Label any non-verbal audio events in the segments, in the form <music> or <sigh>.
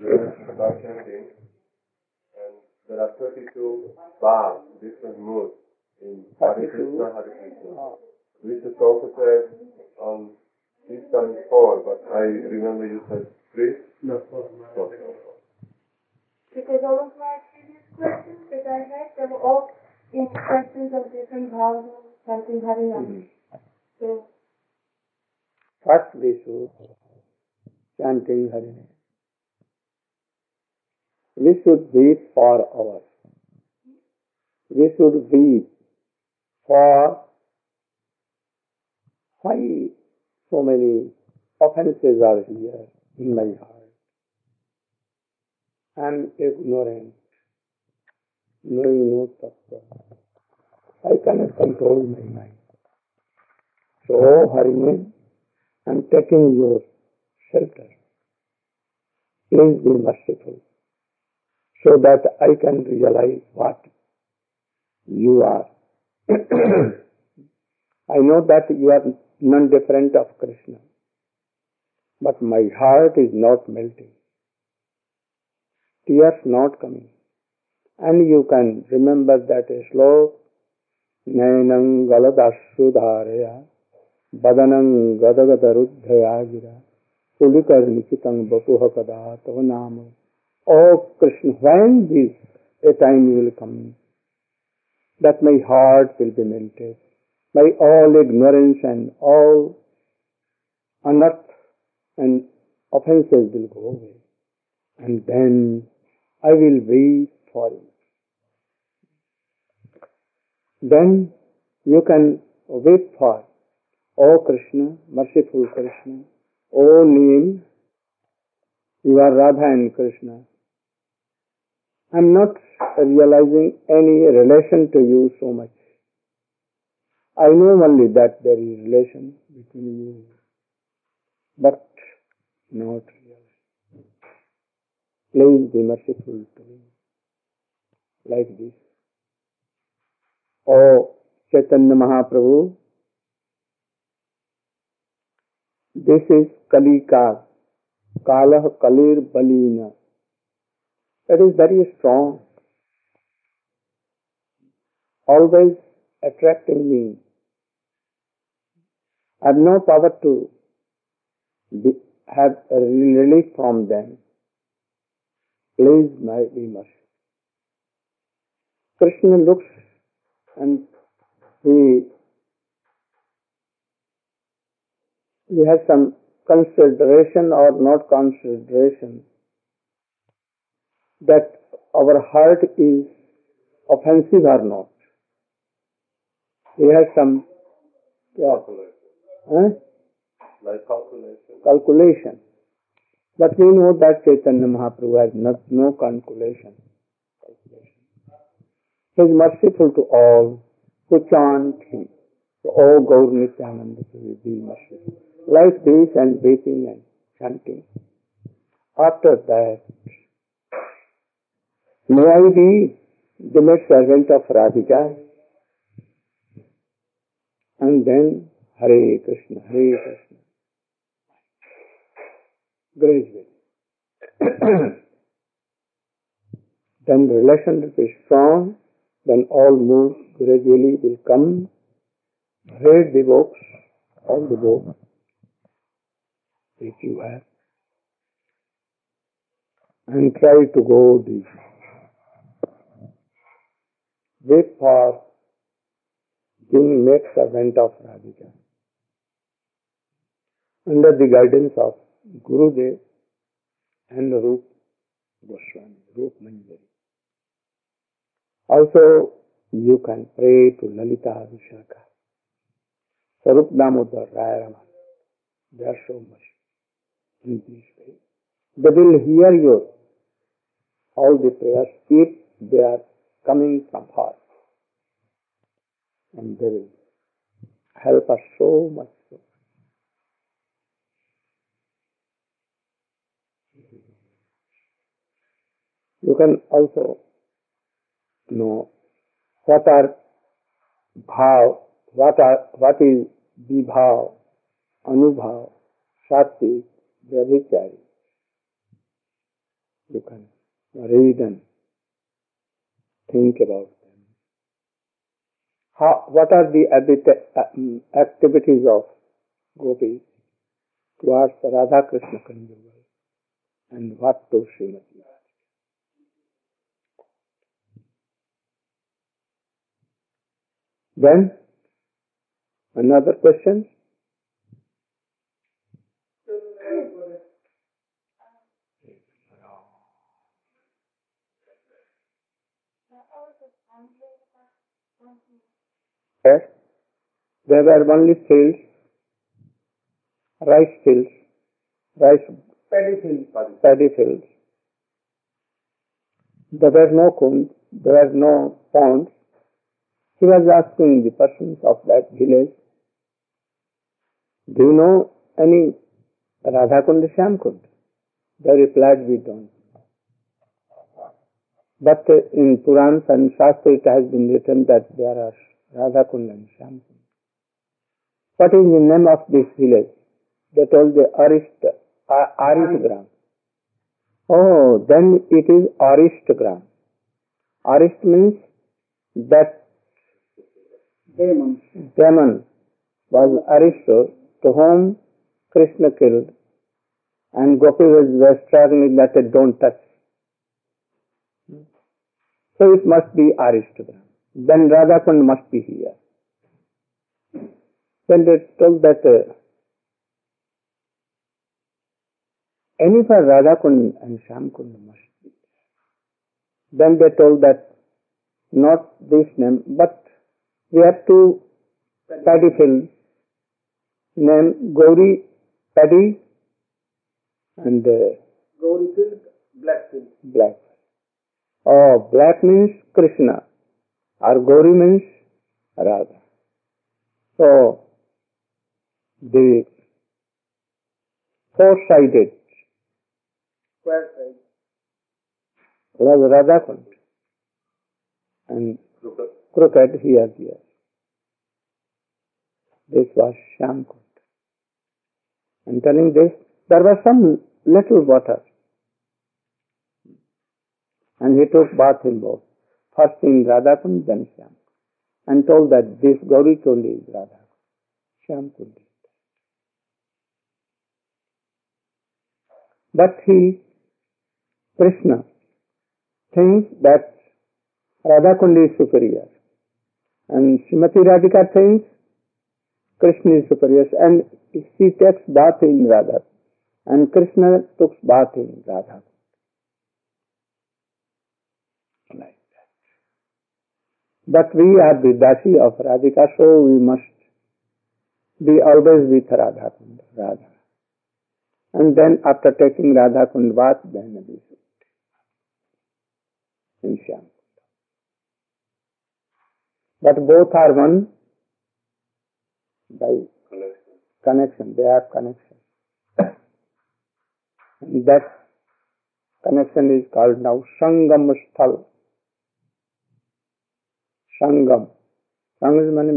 about chanting, and there are 32 bars, different moods in Hare 32. Krishna, Hare Krishna. Mr. Prabhupada said on this time four, but I remember you said three. No, four. Four. Because all of my previous questions that I had, they were all in questions of different bhavas, something having Mm-hmm. So, first we should chanting Hari name. We should weep for ours. We should weep for why so many offenses are here in my heart. I am ignorant, knowing no. I cannot control my mind. So, Harinam, I am taking your shelter. Please be merciful so that I can realize what you are. <clears throat> I know that you are none different of Krishna, but my heart is not melting. Tears not coming. And you can remember that galadashudharaya, Badanam gadagadaruddhaya gira, Pulikar nikitam bapuha kada tava Oh Krishna, when this a time will come that my heart will be melted, my all ignorance and all unearth and offenses will go away. And then I will wait for you. Then you can wait for, O Krishna, merciful Krishna, O name, you are Radha and Krishna. I am not realizing any relation to you so much. I know only that there is relation between you, but not real. Please be merciful to me, like this. O Chaitanya Mahaprabhu, this is Kali Kal, Kalah Kalir Balina. It is very strong, always attracting me. I have no power to be, have relief from them. Please my be. Krishna looks and he he has some consideration or not consideration that our heart is offensive or not. He has some yeah, Calculation. huh? Like calculation. calculation. But we know that Chaitanya Mahaprabhu has not, no calculation. calculation. He is merciful to all who chant him. So, O Gaur Nityananda, will be merciful. Like this and weeping and chanting. After that, may I be the next servant of Radhika? And then Hare Krishna, Hare Krishna. Gradually. <coughs> then the relationship is strong, then all moves gradually will come. Read the books, all the books, which you have, and try to go deep. Wait for being made servant of Radhika. Under the guidance of Gurudev and Rup Goswami, Rup Manjari. Also, you can pray to Lalita Vishaka, Sarup Damodar Rayaraman. They are so much in this way. They will hear your all the prayers if they are coming from heart. And they will help us so much. So. You can also know what are bhav, what are what is vibhav, anubhav, sattvic, vyabhichari. You can read and think about them. How, what are the uh, mm, activities of gopis towards Radha Krishna conjugal and what to Srimati? Then, another question? Yes, there were only fields, rice fields, rice Paddy field, paddy. fields. There were no kunds, there were no ponds. He was asking the persons of that village, do you know any Radha Kund, Shyam Kund? They replied, we don't. But in Purans and Shastra it has been written that there are Radha Kund and What is the name of this village? They told the Arist, uh, Aristgram. Oh, then it is Aristgram. Arist means that demon. demon was Aristo to whom Krishna killed and Gopi was was struggling that they don't touch. So it must be Aristogram. Then Radhakund must be here. Then they told that uh, any for Radhakund and Shamkund must be. Then they told that not this name, but we have two paddy fields named Gauri Paddy and uh, Gauri field, black field. black. Oh, black means Krishna or Gauri means Radha. So, the four-sided Square side. was Radha Kund and Crooked. crooked here, here. This was Shyam Kund. And telling this, there was some little water. And he took bath in both. First in Radha Kund, then Shyam And told that this Gauri Kund is Radha. Shyam Kund is. But he, Krishna, thinks that Radha Kund is superior. And Srimati Radhika thinks Krishna is superior. And she takes bath in Radha. And Krishna took bath in Radha. But we are the Dasi of Radhika, so we must be always with Radha Kund, Radha. And then after taking Radha Kund bath, then we should in Shyam. But both are one by connection. They have connection. That connection is called now Sangam Sthal. Sangam. Sangam से मैंने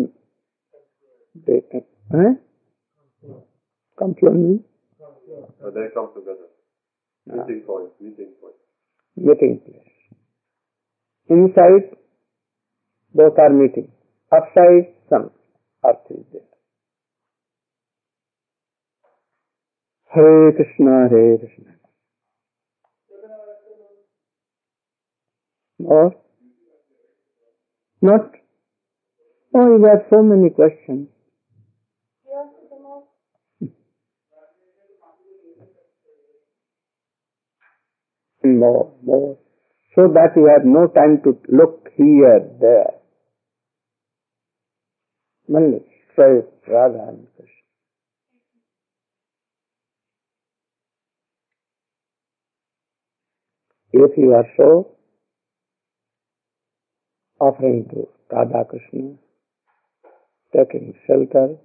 meeting point meeting point meeting place or meeting upside some earth Hare Krishna Hare Krishna और not? Oh, you have so many questions. Yes, the More, more. So that you have no time to look here, there. Only straight Radha and Krishna. If you are so offering to Radha Krishna, taking shelter,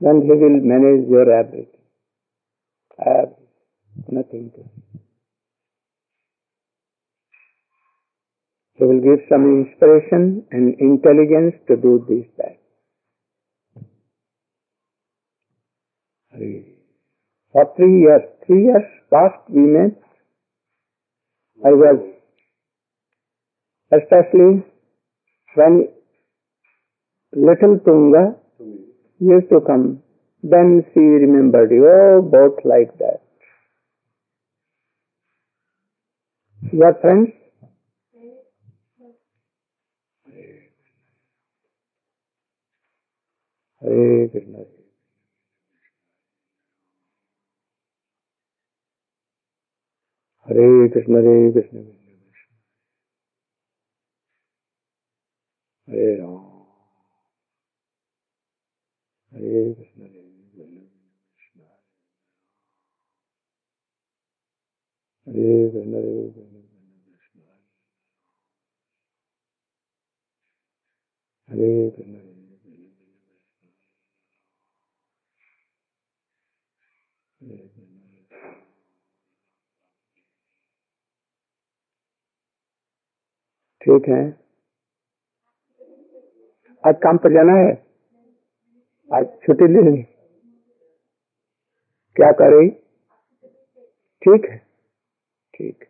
then he will manage your everything. Have Nothing to He will give some inspiration and intelligence to do this, that. For three years, three years past we met I was, especially when little Tunga used to come, then she remembered you, oh, both like that. Your friends? Hare Krishna. Hare Krishna, Hare Krishna. Hare Krishna, Krishna Hare Krishna, Hare Krishna, Krishna Hare Krishna, Hare Krishna, Hare Krishna. ठीक है आज काम पर जाना है। आज छुट्टी ले ली क्या कर? रही ठीक है। ठीक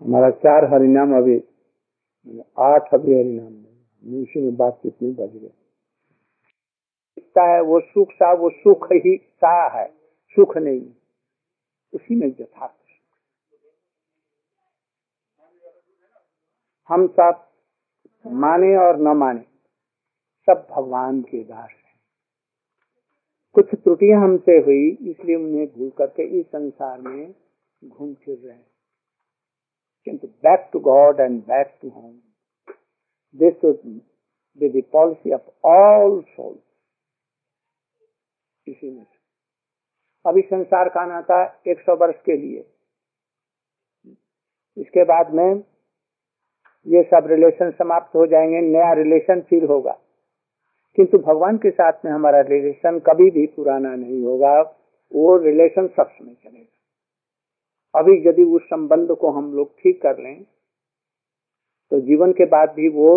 हमारा चार हरिनाम अभी आठ अभी हरिनाम नहीं इसी में बातचीत नहीं बज गई है वो सुख सा, वो सुख ही सा है। सुख नहीं। उसी में यथार्थ हम सब माने और न माने, सब भगवान के दास हैं। कुछ त्रुटियाँ हमसे हुई, इसलिए उन्हें भूल करके इस संसार में घूम फिर रहे हैं। किंतु back to God and back to home this the policy of all soul इसी में अभी संसार का नाता एक सौ वर्ष के लिए। इसके बाद में ये सब रिलेशन समाप्त हो जाएँगे, नया रिलेशन फिर होगा। किंतु भगवान के साथ में हमारा रिलेशन कभी भी पुराना नहीं होगा। वो रिलेशन सब समय चलेगा। अभी यदि उस संबंध को हम लोग ठीक कर लें तो जीवन के बाद भी वो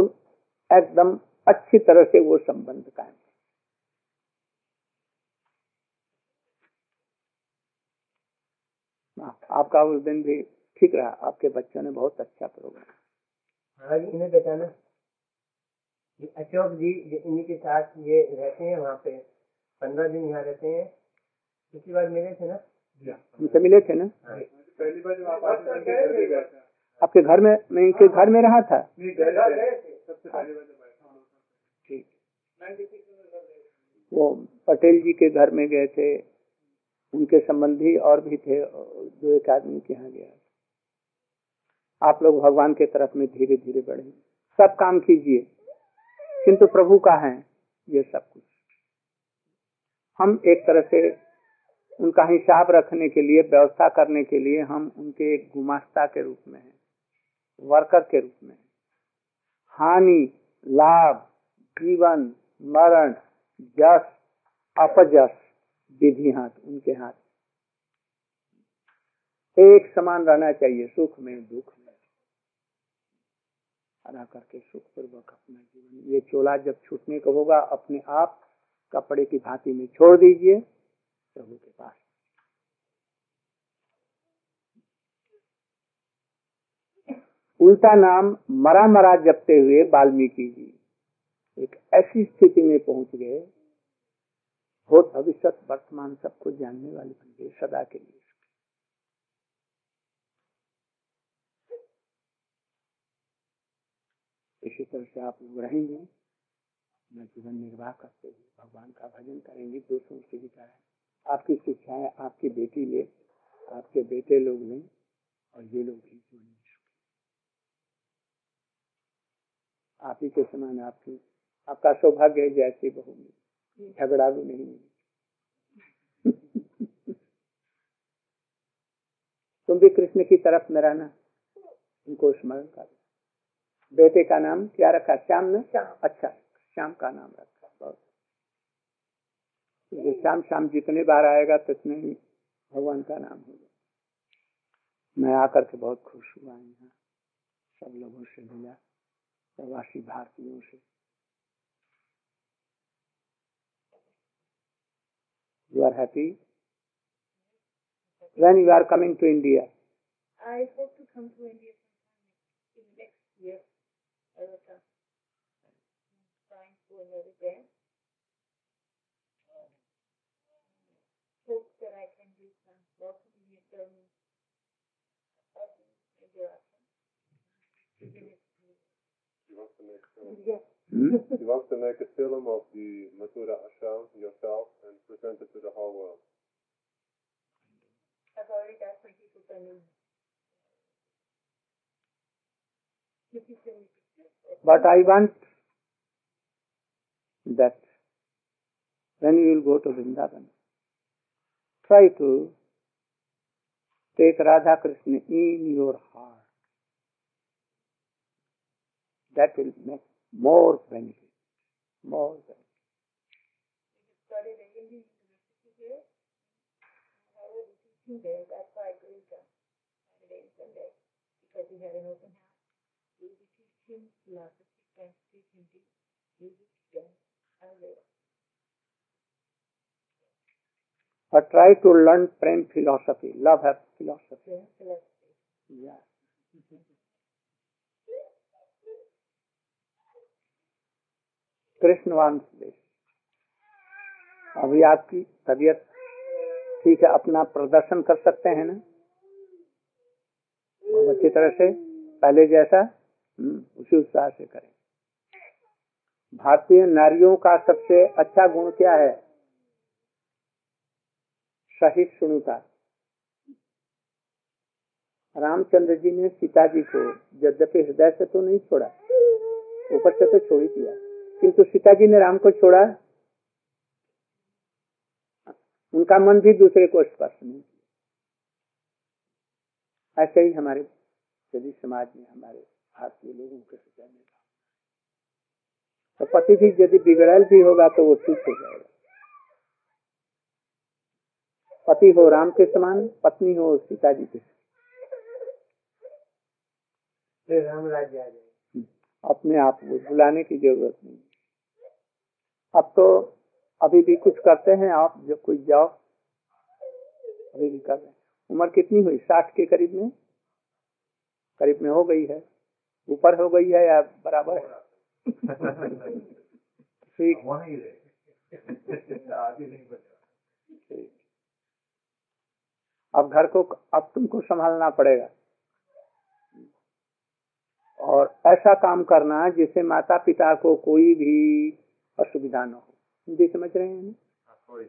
एकदम अच्छी तरह से वो संबंध कायम आपका उस दिन भी ठीक रहा। आपके बच्चों ने बहुत अच्छा प्रोग्राम महाराज इन्हें पहचाना ये अशोक जी इन्हीं के साथ ये रहते हैं वहाँ पे। पंद्रह दिन यहाँ रहते हैं। पिछली बार मिले थे ना? उनसे मिले थे ना? हाँ। पहली बार जब आप आए थे, था। आपके घर में इनके घर में रहा था। ठीक। वो पटेल जी के घर में गए थे। उनके संबंधी और भी थे दो एक आदमी के यहाँ गया आप लोग भगवान के तरफ़ में धीरे धीरे बढ़े। सब काम कीजिए। किंतु प्रभु का है? ये सब कुछ। हम एक तरह से उनका हिसाब रखने के लिए, व्यवस्था करने के लिए हम उनके एक गुमास्ता के रूप में हैं, वर्कर के रूप में हानि, लाभ, जीवन, मरण, जस, अपजस, विधि हाथ, उनके हाथ। एक समान रहना चाहिए, सुख में, दुख में। हरा करके सुख पूर्वक अपना जीवन। ये चोला जब छूटने को होगा, अपने आप कपड़े की भांति में छोड़ दीजिए। प्रभु के पास। उल्टा नाम मरा मरा जपते हुए वाल्मीकि जी। एक ऐसी स्थिति में पहुँच गए भूत भविष्य वर्तमान सबको जानने वाले बन गए सदा के लिए। इसी तरह से आप लोग रहेंगे, अपना जीवन निर्वाह करते हुए भगवान का भजन करेंगे, दूसरों से भी करें। आपकी शिक्षाएँ आपकी बेटी ले आपके बेटे लोग लें और ये लोग भी में सुखी आप ही के समान आपकी आपका सौभाग्य है जैसी बहू मिली झगड़ा भी नहीं मिली <laughs> तुम भी कृष्ण की तरफ़ में रहना। उनको स्मरण कर। बेटे का नाम क्या रखा? श्याम ने? अच्छा श्याम का नाम रखा। बहुत ये श्याम श्याम जितने बार आएगा तितने ही भगवान का नाम होगा मैं आकर के बहुत खुश हुआ यहाँ सब लोगों से मिला प्रवासी भारतीयों से You are happy? When you are coming to India? I hope to come to India in next year. I will come. Trying to another day. Hmm? He wants to make a film of the Mathura Ashram yourself and present it to the whole world. I've already got some people sending. If you send me pictures. But I want that when you will go to Vrindavan, try to take Radha Krishna in your heart. That will make more benefit. More benefit. started a Indian university here. I was teaching there. That's why I go to Saturday and Sunday because we had an open house. We would teach him philosophy, Sanskrit, Hindi, music, dance, Ayurveda. But try to learn Prem philosophy, love philosophy. Yeah, philosophy. <laughs> Yeah. Krishna वंश देश अभी आपकी तबीयत ठीक है अपना प्रदर्शन कर सकते हैं ना? अच्छी तरह से पहले जैसा हम्म, उसी उत्साह से करें। भारतीय नारियों का सबसे अच्छा गुण क्या है? सहिष्णुता। रामचंद्र जी ने सीता जी को यद्यपि हृदय से तो नहीं छोड़ा ऊपर से तो छोड़ ही दिया। किंतु सीता जी ने राम को छोड़ा। उनका मन भी दूसरे को स्पर्श नहीं किया। ऐसे ही हमारे यदि समाज में हमारे भारतीय लोगों के हृदय में तो पति भी यदि बिगड़ल भी होगा तो वो ठीक हो जाएगा। पति हो राम के समान पत्नी हो सीता जी के समान। राम राज्य आ जाएगा अपने आप को बुलाने की ज़रूरत नहीं। अब तो अभी भी कुछ करते हैं, आप जो कोई जाओ, अभी भी कर रहे हैं। उम्र कितनी हुई? साठ के करीब में? करीब में हो गई है। ऊपर हो गई है या बराबर? है ठीक। अब घर को, अब तुमको संभालना पड़ेगा। और ऐसा काम करना जिससे माता पिता को कोई भी असुविधा न हो हिंदी समझ रहे हैं ना थोड़ी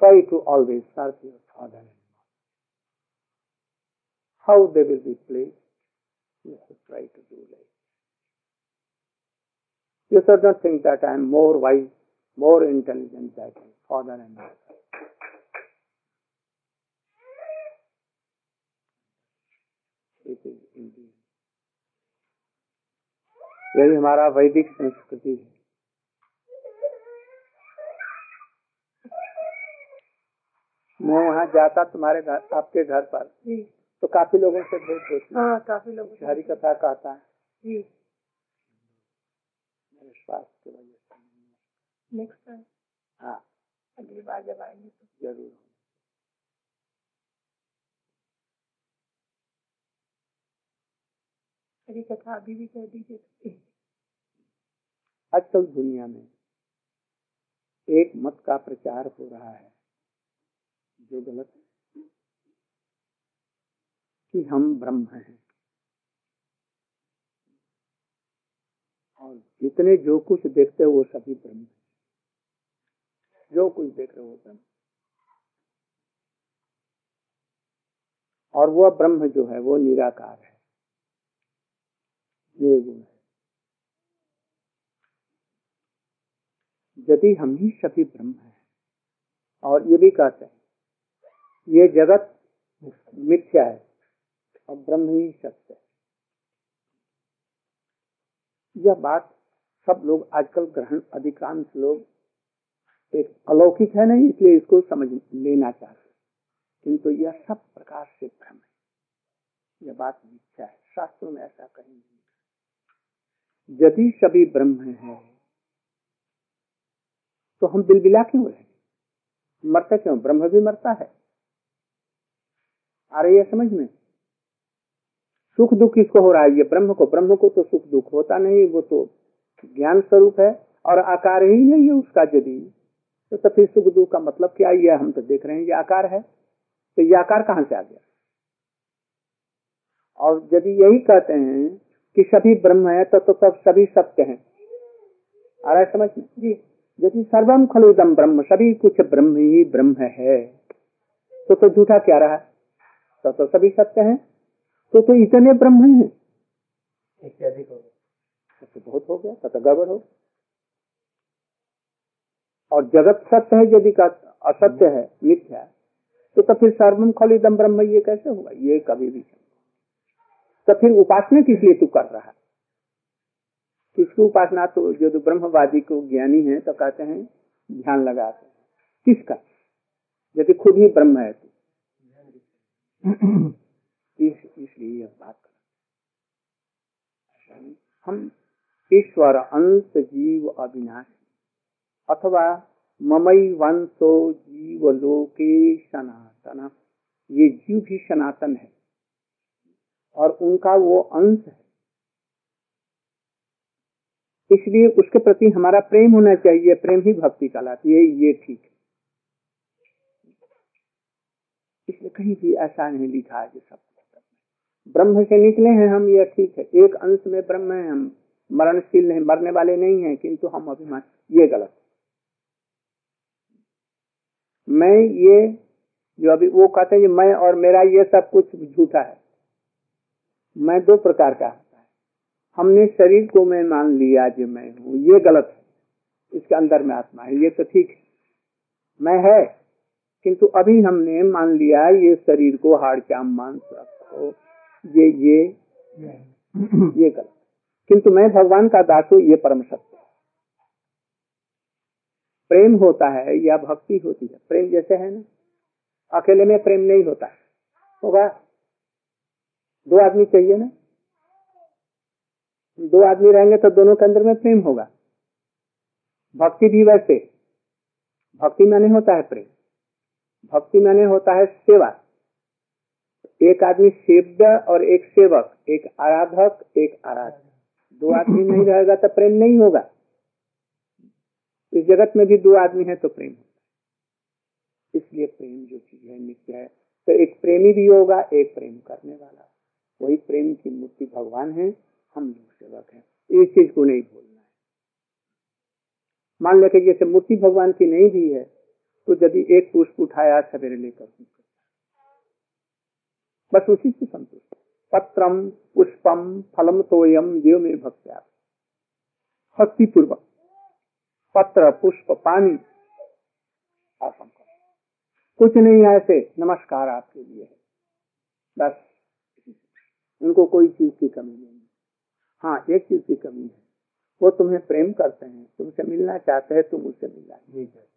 try to always serve your father and mother. How they will be pleased, you should try to do like. You should not think that I am more wise, more intelligent than my father and mother. It is indeed. यही हमारा वैदिक संस्कृति है। मैं वहाँ जाता तुम्हारे घर आपके घर पर। तो काफ़ी लोगों से भेंट होती हाँ। काफ़ी लोगों हरी कथा कहता है। मेरे स्वास्थ्य की वजह से। नेक्स्ट टाइम हाँ। अगली बार जब आएँगे तो। ज़रूर। हरी कथा अभी भी कह दीजिए आजकल दुनिया में एक मत का प्रचार हो रहा है, जो गलत है, कि हम ब्रह्म हैं। और जितने जो कुछ देखते हो, वो सभी ब्रह्म है। जो कुछ देख रहे हो ब्रह्म और वह ब्रह्म जो है, वो निराकार है। निर्गुण है। यदि हम ही सभी ब्रह्म है, और ये भी कहते हैं, ये जगत मिथ्या है, और ब्रह्म ही सत्य है। यह बात सब लोग, आजकल ग्रहण अधिकांश लोग एक अलौकिक है नहीं, इसलिए इसको समझ लेना चाहते किंतु यह सब प्रकार से भ्रम है। यह बात मिथ्या है। शास्त्रों में ऐसा कहीं नहीं यदि सभी ब्रह्म है। तो हम बिलबिला क्यों रहे मरते क्यों? ब्रह्म भी मरता है। आ रही है समझ में? सुख दुख किसको हो रहा है? ये ब्रह्म को। ब्रह्म को तो सुख दुख होता नहीं वो तो ज्ञान स्वरूप है और आकार ही नहीं है उसका यदि। तो, तो फिर सुख दुख का मतलब क्या? ये हम तो देख रहे हैं ये आकार है। तो ये आकार कहाँ से आ गया? और यदि यही कहते हैं कि सभी ब्रह्म है तो तो सब सभी सत्य है। आ रहा है समझ में? जी यदि सर्वम खलुदम ब्रह्म सभी कुछ ब्रह्म ही ब्रह्म है। तो तो झूठा क्या रहा? तो तो सभी सत्य है। तो तो इतने ब्रह्म हैं हो। गया तो बहुत हो गया तो गड़बड़ हो और जगत सत्य है यदि का असत्य है मिथ्या तो, तो फिर सर्वम खलिदम ब्रह्म ये कैसे होगा ये कभी भी तो फिर उपासना किस लिए तू कर रहा है? किसकी उपासना? तो जो ब्रह्मवादी को ज्ञानी है तो कहते हैं ध्यान लगाते हैं। किसका? यदि खुद ही ब्रह्म है तो। इस, इसलिए यह बात कर हम ईश्वर अंश जीव अविनाशी अथवा ममई वंशो जीव लोके सनातन ये जीव भी सनातन है। और उनका वो अंश है। इसलिए उसके प्रति हमारा प्रेम होना चाहिए, प्रेम ही भक्ति कहलाती है, ये ठीक है। इसलिए कहीं भी ऐसा नहीं लिखा है सब ब्रह्म से निकले हैं हम, ये ठीक है। एक अंश में ब्रह्म है हम। मरणशील नहीं, मरने वाले नहीं है, किंतु हम अभिमान, ये गलत मैं ये जो अभी वो कहते हैं मैं और मेरा ये सब कुछ झूठा है। मैं दो प्रकार का होता है। हमने शरीर को मैं मान लिया जो मैं हूँ, ये गलत है। इसके अंदर में आत्मा है, ये तो ठीक है। मैं है, किंतु अभी हमने मान लिया ये शरीर को हाड़ चाम मांस रखो ये ये ये गलत किंतु मैं भगवान का दास हूँ, ये परम सत्य प्रेम होता है या भक्ति होती है? प्रेम जैसे है ना? अकेले में प्रेम नहीं होता। होगा। दो आदमी चाहिए ना? दो आदमी रहेंगे तो दोनों के अंदर में प्रेम होगा। भक्ति भी वैसे। भक्ति में नहीं होता है प्रेम। भक्ति में नहीं होता है सेवा। एक आदमी सेव्य और एक सेवक, एक आराधक एक आराधक दो आदमी नहीं रहेगा तो प्रेम नहीं होगा। इस जगत में भी दो आदमी है तो प्रेम होगा इसलिए प्रेम जो चीज़ है नित्य है। तो एक प्रेमी भी होगा, एक प्रेम करने वाला वही प्रेम की मूर्ति भगवान है, हम लोग सेवक है। इस चीज़ को नहीं भूलना है। मान लेके जैसे मूर्ति भगवान की नहीं भी है तो यदि एक पुष्प उठाया सवेरे लेकर बस उसी से संतुष्ट पत्रम, पुष्पम, फलम तोयम, देव में भक्त्या। भक्ति पूर्वक पत्र, पुष्प, पानी। कुछ नहीं ऐसे। नमस्कार आपके लिए। है बस। उनको कोई चीज़ की कमी नहीं है। हाँ एक चीज़ की कमी है। वो तुम्हें प्रेम करते हैं तुमसे मिलना चाहते हैं तुम उससे मिलना नहीं चाहते।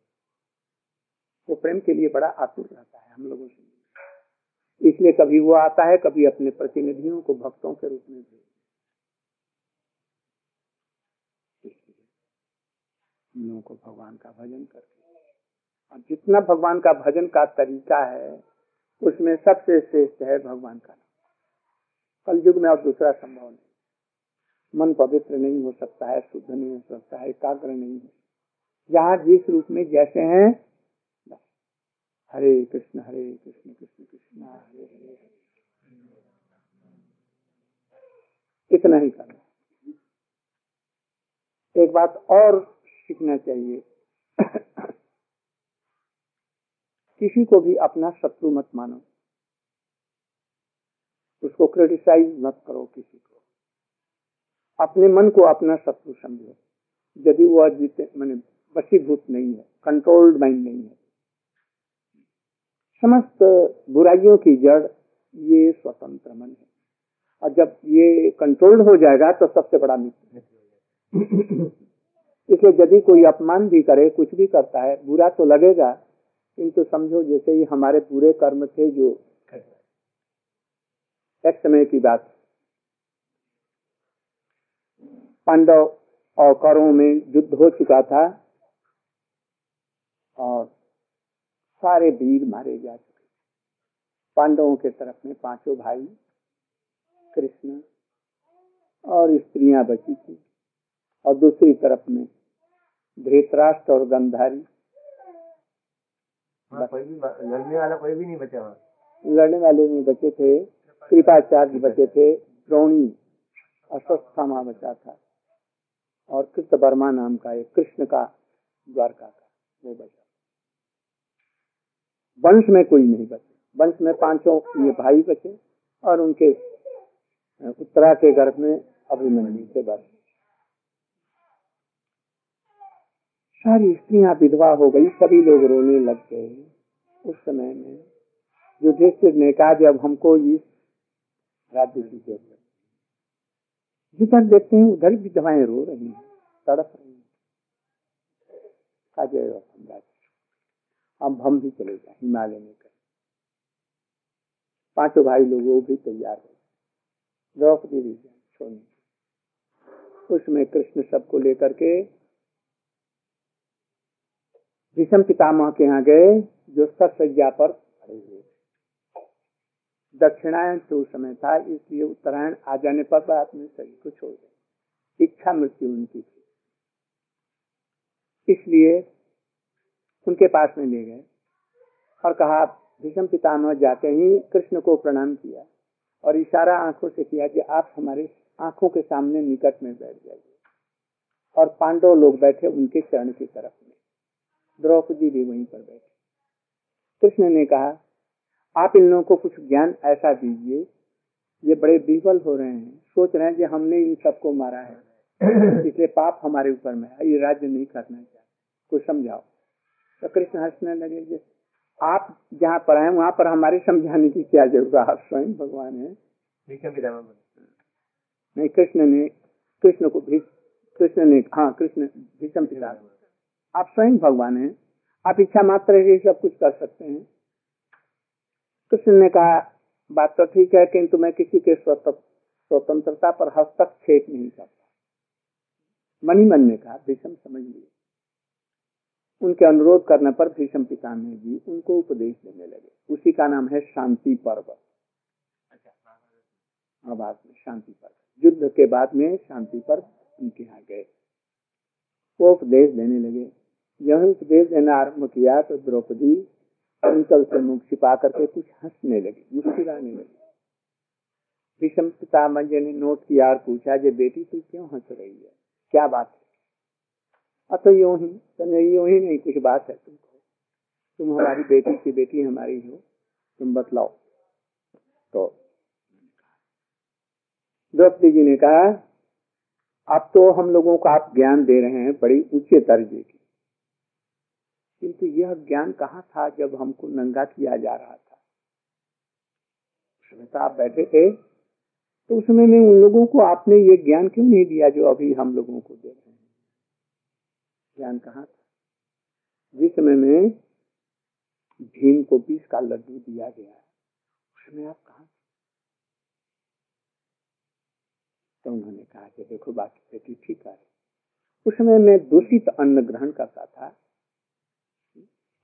वो प्रेम के लिए बड़ा आतुर रहता है हम लोगों से। इसलिए कभी वो आता है कभी अपने प्रतिनिधियों को भक्तों के रूप में भेज हम लोगों को भगवान का भजन करके। और जितना भगवान का भजन का तरीका है उसमें सबसे श्रेष्ठ है भगवान का कल युग में और दूसरा संभव नहीं। मन पवित्र नहीं हो सकता है, शुद्ध नहीं हो सकता है, एकाग्र नहीं हो। यहाँ जिस रूप में जैसे हैं हरे कृष्ण हरे कृष्ण कृष्ण कृष्ण हरे हरे। इतना ही करना। एक बात और सीखना चाहिए। किसी को भी अपना शत्रु मत मानो। क्रिटिसाइज मत करो किसी को। अपने मन को अपना शत्रु समझो। यदि वो जीते, मैंने वशीभूत नहीं है कंट्रोल्ड माइंड नहीं है। समस्त बुराइयों की जड़ ये स्वतंत्र मन है। और जब ये कंट्रोल्ड हो जाएगा तो सबसे बड़ा मित्र इसलिए यदि कोई अपमान भी करे, कुछ भी करता है, बुरा तो लगेगा, किंतु समझो जैसे ही हमारे पूरे कर्म थे जो एक समय की बात पांडव और कौरवों में युद्ध हो चुका था और सारे वीर मारे जा चुके पांडवों के तरफ़ में पाँचों भाई कृष्ण और स्त्रियाँ बची थी और दूसरी तरफ़ में धृतराष्ट्र और गंधारी। कोई भी लड़ने वाला कोई भी नहीं बचा लड़ने वाले नहीं बचे थे। कृपाचार्य बचे थे, द्रोणी अश्वस्थामा बचा था। और कृत वर्मा नाम का एक कृष्ण का द्वारका का वो बचा। वंश में कोई नहीं बचे। वंश में पाँचों ये भाई बचे और उनके, उत्तरा के गर्भ में अभिमन्यु से बस। सारी स्त्रियाँ विधवा हो गई, सभी लोग रोने लग गए। उस समय में युधिष्ठिर ने कहा जब हमको इस राज्य की ज़रूरत जिधर देखते हैं, उधर विधवाएँ रो रही हैं, तड़प रही हैं। अब हम भी चले जाए, हिमालय में करें पाँचों भाई लोग वो भी तैयार हो द्रौपदी भी छोड़ने उसमें कृष्ण सबको लेकर के विषम पितामह के यहाँ गए, जो सर सज्जा पर खड़े हुए दक्षिणायन तो उस समय था, इसलिए उत्तरायण आ जाने पर बाद में शरीर को छोड़ गए इच्छा मृत्यु उनकी थी। इसलिए उनके पास में ले गए और कहा, भीषम पितामह जाते ही कृष्ण को प्रणाम किया और इशारा आँखों से किया कि आप हमारे आँखों के सामने निकट में बैठ जाइए और पांडव लोग बैठे उनके चरण की तरफ़ में। द्रौपदी भी वहीं पर बैठे। कृष्ण ने कहा आप इन लोगों को कुछ ज्ञान ऐसा दीजिए ये बड़े विफल हो रहे हैं। सोच रहे हैं कि हमने इन सबको मारा है। <coughs> इसलिए पाप हमारे ऊपर में है। ये राज्य नहीं करना चाहिए कुछ समझाओ। तो कृष्ण हंसने लगे कि आप जहाँ पर आए वहाँ पर हमारे समझाने की क्या ज़रूरत आप स्वयं भगवान है। नहीं कृष्ण ने कृष्ण को कृष्ण ने हाँ कृष्ण भीषम पिता आप स्वयं भगवान है। आप इच्छा मात्र ही सब कुछ कर सकते हैं। कृष्ण ने कहा, बात तो ठीक है, किंतु मैं किसी के स्वतंत्रता पर हस्तक्षेप नहीं करता। मनी मन ने कहा, भीषम, समझ लिए उनके अनुरोध करने पर भीषम पिता ने भी उनको उपदेश देने लगे। उसी का नाम है शांति पर्व। बाद में शांति पर्व। युद्ध के बाद में शांति पर्व उनके यहाँ गए। वो उपदेश देने लगे। यह उपदेश देना आरंभ किया तो द्रौपदी अंकल से मुख छिपा करके कुछ हंसने लगी, मुस्कुराने लगी। भीषम पितामह ने नोट किया और पूछा, जे बेटी, तू क्यों हंस रही है? क्या बात है? अतो यूँ ही तो नहीं, यूँ ही नहीं, कुछ बात है तुमको। तुम हमारी बेटी की बेटी हमारी हो, तुम बतलाओ। तो द्रौपदी जी ने कहा, अब तो हम लोगों को आप ज्ञान दे रहे हैं, बड़ी ऊँचे दर्जे की। किंतु यह ज्ञान कहाँ था जब हमको नंगा किया जा रहा था? उसमें तो आप बैठे थे तो उसमें में उन लोगों को आपने ये ज्ञान क्यों नहीं दिया जो अभी हम लोगों को दे रहे हैं? ज्ञान कहाँ था? जिस समय में भीम को बीस का लड्डू दिया गया उसमें आप कहा तो उन्होंने कहा कि देखो बाकी बेटी ठीक है उस समय मैं दूषित अन्न ग्रहण करता था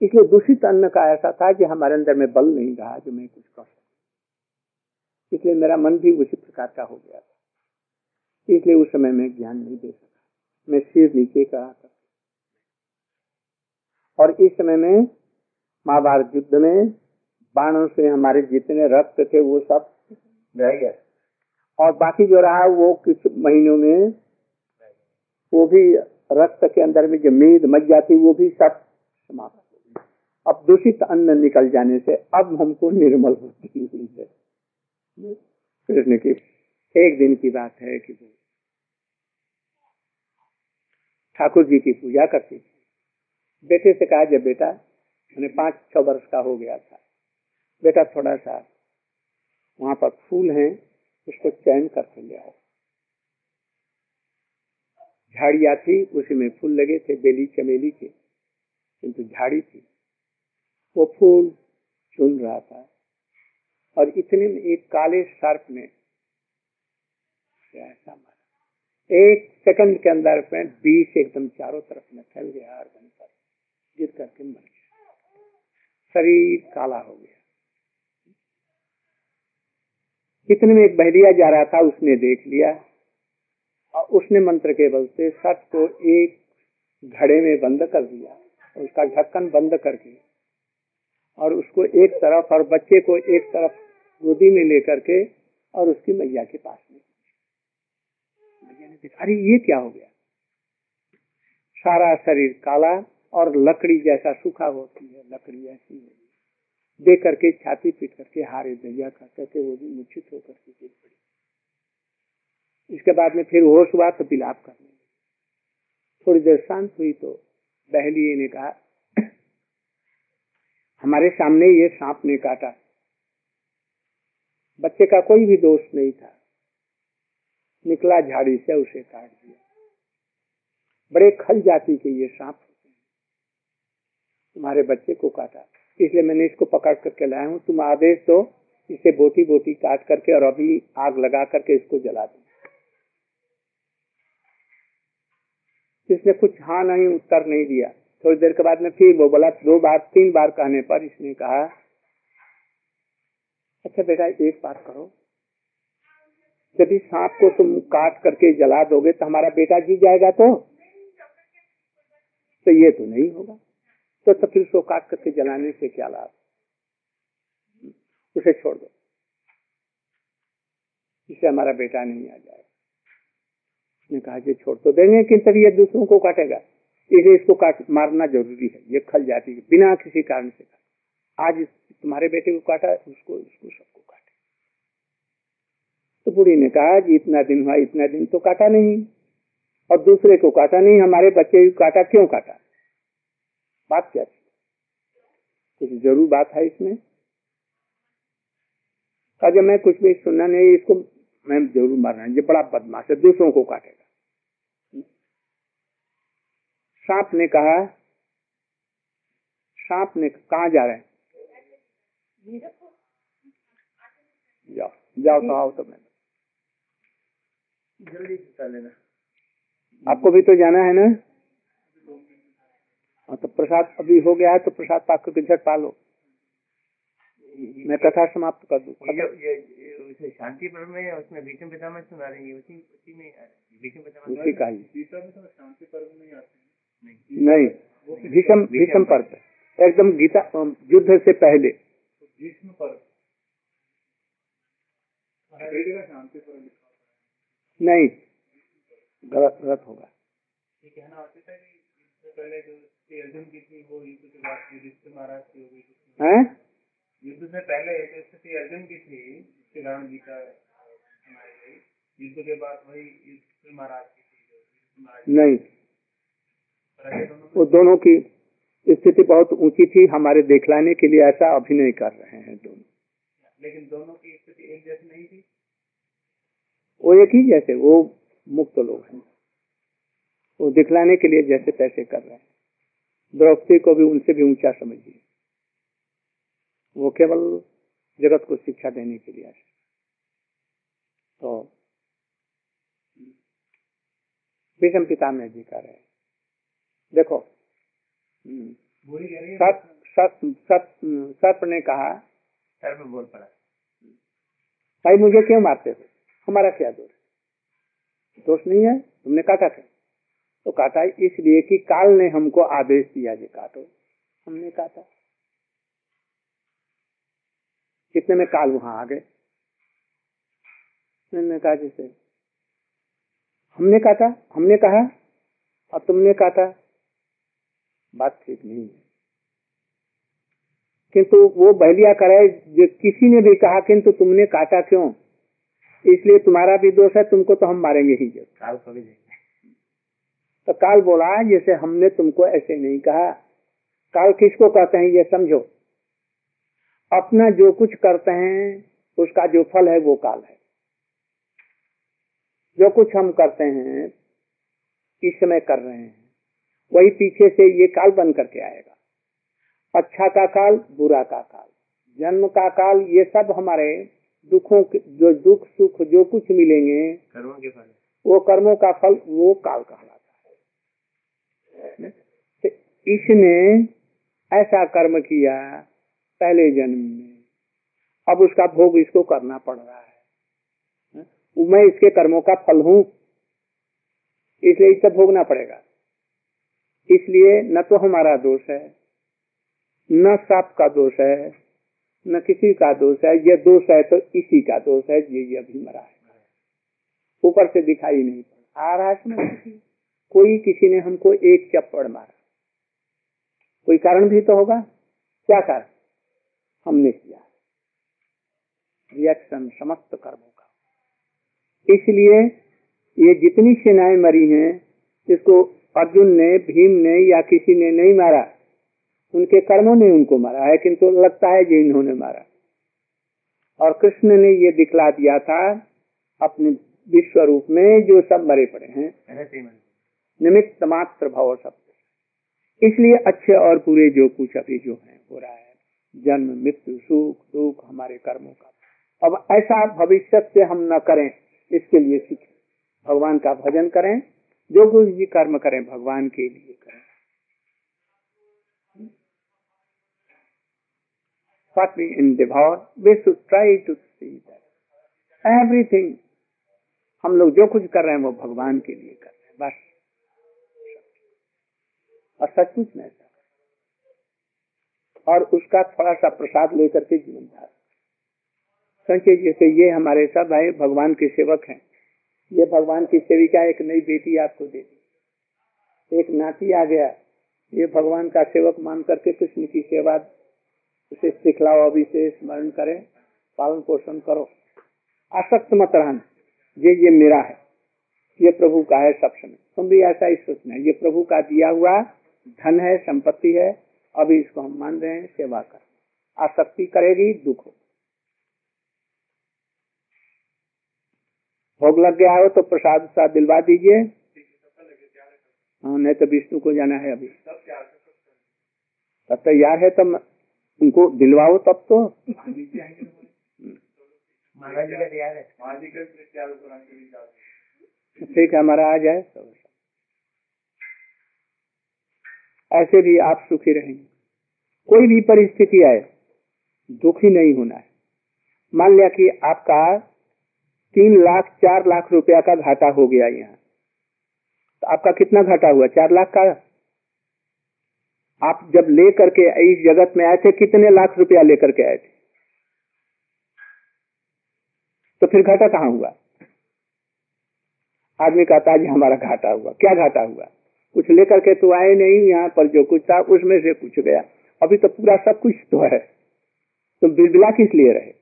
इसलिए दूषित अन्न का ऐसा था कि हमारे अंदर में बल नहीं रहा जो मैं कुछ कर सकता इसलिए मेरा मन भी उसी प्रकार का हो गया था। इसलिए उस समय में ज्ञान नहीं दे सका। मैं सिर नीचे कहा था। और इस समय में महाभारत युद्ध में बाणों से हमारे जितने रक्त थे, वो सब रह गया और बाकी जो रहा, वो कुछ महीनों में वो भी रक्त के अंदर में जो मेद मज्जा थी, वो भी सब समाप्त अब दूषित अन्न निकल जाने से अब हमको निर्मल होती हुई है। कृष्ण की एक दिन की बात है कि वो ठाकुर जी की पूजा करती थी। बेटे से कहा, जब बेटा, मैंने पाँच छह वर्ष का हो गया था। बेटा थोड़ा सा वहाँ पर फूल हैं, उसको चयन करके ले आओ। झाड़िया थी उसी में फूल लगे थे, बेली चमेली के, किंतु झाड़ी थी। वो फूल चुन रहा था। और इतने में एक काले सर्प ने ऐसा मारा। एक सेकंड के अंदर में बीस एकदम चारों तरफ़ में फैल गया अर्धन पर गिर करके मर गया। शरीर काला हो गया। इतने में एक बहरिया जा रहा था, उसने देख लिया। और उसने मंत्र के बल से सट को एक घड़े में बंद कर दिया उसका ढक्कन बंद करके और उसको एक तरफ़ और बच्चे को एक तरफ़ गोदी में लेकर के और उसकी मैया के पास में। ने देखा, अरे, ये क्या हो गया? सारा शरीर काला और लकड़ी जैसा सूखा होती है, लकड़ी ऐसी है। दे करके, छाती पीट करके, हारे दैया कर करके वो भी मूर्छित होकर के गिर पड़ी। इसके बाद में फिर होश हुआ तो बिलाप करने थोड़ी देर शांत हुई तो बहली ने कहा हमारे सामने ये सांप ने काटा। बच्चे का कोई भी दोष नहीं था। निकला झाड़ी से उसे काट दिया। बड़े खल जाति के ये सांप तुम्हारे बच्चे को काटा। इसलिए मैंने इसको पकड़ करके लाया हूँ। तुम आदेश दो, इसे बोटी बोटी काट करके और अभी आग लगा करके इसको जला दो। इसने कुछ हाँ नहीं, उत्तर नहीं दिया। थोड़ी देर के बाद में फिर वो बोला दो बार तीन बार कहने पर इसने कहा अच्छा बेटा एक बात करो। यदि सांप को तुम काट करके जला दोगे तो हमारा बेटा जी जाएगा तो? तो ये तो नहीं होगा। तो, तो फिर उसको काट करके जलाने से क्या लाभ? उसे छोड़ दो। इससे हमारा बेटा नहीं आ जाएगा। उसने कहा कि छोड़ तो देंगे किन तभी ये दूसरों को काटेगा। इसलिए इसको काट, मारना ज़रूरी है, ये खल जाती है, बिना किसी कारण से आज तुम्हारे बेटे को काटा, उसको उसको सबको काटे। तो बूढ़ी ने कहा कि इतना दिन हुआ, इतना दिन तो काटा नहीं। और दूसरे को काटा नहीं, हमारे बच्चे को काटा, क्यों काटा? बात क्या थी? कुछ ज़रूर बात है इसमें। कहा मैं कुछ भी सुनना नहीं, इसको मैं ज़रूर मारना ये बड़ा बदमाश है, दूसरों को काटेगा। सांप ने कहा सांप ने कहा जा रहे हैं। जाओ जाओ तो आओ तो मैं। जल्दी लेना। आपको भी तो जाना है ना? हाँ तो प्रसाद अभी हो गया है तो प्रसाद पाक करके झट पा लो। मैं कथा समाप्त कर दूँ। शांति पर में उसमें भीष्म पितामह सुना रही है? उसी उसी में भीष्म पितामह उसी का ही। में शांति पर्व में आते नहीं भीषम भीषम पर्व। एकदम गीता युद्ध से पहले। नहीं गलत गलत होगा। ये कहना होता था कि पहले जो श्री अर्जुन की थी वो युद्ध के बाद युधिष्ठिर महाराज की हो युद्ध से पहले स्थिति अर्जुन की थी श्री राम जी का युद्ध के बाद वही महाराज की थी नहीं वो दोनों की स्थिति बहुत ऊँची थी। हमारे दिखलाने के लिए ऐसा अभिनय कर रहे हैं दोनों। लेकिन दोनों की स्थिति एक जैसी नहीं थी? वो एक ही जैसे वो मुक्त लोग हैं। वो दिखलाने के लिए जैसे तैसे कर रहे हैं। द्रौपदी को भी उनसे भी ऊँचा समझिए। वो केवल जगत को शिक्षा देने के लिए आए। तो विषम पिता में जी कर रहे हैं देखो। सत सत सत सर्प ने कहा सर में बोल पड़ा। भाई मुझे क्यों मारते हो? हमारा क्या दोष दोष नहीं है? तुमने काटा था तो काटा इसलिए कि काल ने हमको आदेश दिया जे काटो। हमने काटा। कितने में काल वहाँ आ गए? मैंने कहा जैसे हमने काटा? हमने कहा? और तुमने काटा? बात ठीक नहीं है। किंतु वो बहलिया करे जो किसी ने भी कहा किंतु तुमने काटा क्यों? इसलिए तुम्हारा भी दोष है तुमको तो हम मारेंगे ही जब। काल को भी तो काल बोला जैसे हमने तुमको ऐसे नहीं कहा। काल किसको कहते हैं ये समझो। अपना जो कुछ करते हैं उसका जो फल है वो काल है। जो कुछ हम करते हैं इस समय कर रहे हैं। वही पीछे से ये काल बन करके आएगा। अच्छा का काल बुरा का काल। जन्म का काल ये सब हमारे दुखों के जो दुख सुख जो कुछ मिलेंगे कर्मों के फल। वो कर्मों का फल वो काल कहलाता है। तो इसने ऐसा कर्म किया पहले जन्म में। अब उसका भोग इसको करना पड़ रहा है। मैं इसके कर्मों का फल हूँ इसलिए इसे भोगना पड़ेगा। इसलिए न तो हमारा दोष है, न साप का दोष है, न किसी का दोष है। ये दोष है तो इसी का दोष है, ये अभी मरा है। ऊपर से दिखाई नहीं पड़ा। आरास में कोई किसी ने हमको एक चप्पड़ मारा। कोई कारण भी तो होगा? क्या कारण? हमने किया। रिएक्शन समस्त कर्मों का। इसलिए ये जितनी सेनाएँ मरी हैं जिसको अर्जुन ने भीम ने या किसी ने नहीं मारा। उनके कर्मों ने उनको मारा है किंतु लगता है कि इन्होंने मारा। और कृष्ण ने ये दिखला दिया था अपने विश्व रूप में जो सब मरे पड़े हैं। निमित्त मात्र भाव सब। इसलिए अच्छे और बुरे जो कुछ अभी जो है हो रहा है। जन्म मृत्यु सुख दुख हमारे कर्मों का। अब ऐसा भविष्य से हम न करें इसके लिए सीखें। भगवान का भजन करें। जो कुछ भी कर्म करें, भगवान के लिए करें। What we हम लोग जो कुछ कर रहे हैं, वो भगवान के लिए कर रहे हैं, बस। और सचमुच में ऐसा और उसका थोड़ा सा प्रसाद लेकर के जीवन धार सोचिए जैसे ये हमारे सब भाई भगवान के सेवक हैं। ये भगवान की सेविका एक नई बेटी आपको दे दी। एक नाती आ गया। ये भगवान का सेवक मान करके कृष्ण की सेवा उसे सिखलाओ, अभी से स्मरण करें, पालन पोषण करो। आसक्त मत रहना। ये ये मेरा है। ये प्रभु का है सब समय। तुम भी ऐसा ही सोचना। ये प्रभु का दिया हुआ धन है, संपत्ति है, अभी इसको हम मान रहे हैं, सेवा कर। आसक्ति करेगी, दुख हो भोग लग गया हो तो प्रसाद साथ दिलवा दीजिए। हाँ नहीं तो विष्णु को जाना है अभी। तब तैयार है तब उनको दिलवाओ तब तो। ठीक है, हमारा आ जाए। तो ऐसे भी आप सुखी रहेंगे। कोई भी परिस्थिति आए, दुखी नहीं होना है। मान लिया कि आपका तीन लाख, चार लाख रुपया का घाटा हो गया यहाँ। तो आपका कितना घाटा हुआ? चार लाख का? आप जब ले करके इस जगत में आए थे, कितने लाख रुपया लेकर के आए थे? तो फिर घाटा कहाँ हुआ? आदमी कहता है हमारा घाटा हुआ। क्या घाटा हुआ? कुछ लेकर के तो आए नहीं यहाँ पर, जो कुछ था उसमें से कुछ गया। अभी तो पूरा सब कुछ तो है। तो बिलबिला किस लिए रहे?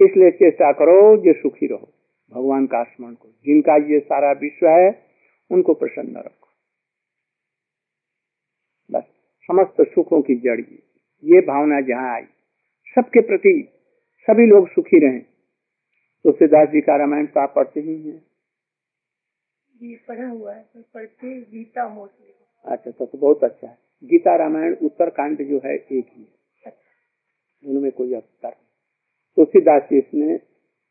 इसलिए चेष्टा करो जो सुखी रहो। भगवान का स्मरण करो। जिनका ये सारा विश्व है उनको प्रसन्न रखो। बस समस्त सुखों की जड़ ये। भावना जहाँ आई सबके प्रति सभी लोग सुखी रहें। तुलसीदास जी का रामायण तो आप पढ़ते ही हैं। ये पढ़ा हुआ है पर पढ़ते गीता मोस्टली। अच्छा तो, तो बहुत अच्छा है। गीता रामायण उत्तरकांड जो है एक ही है। उनमें कोई अंतर तुलसीदास जी इसने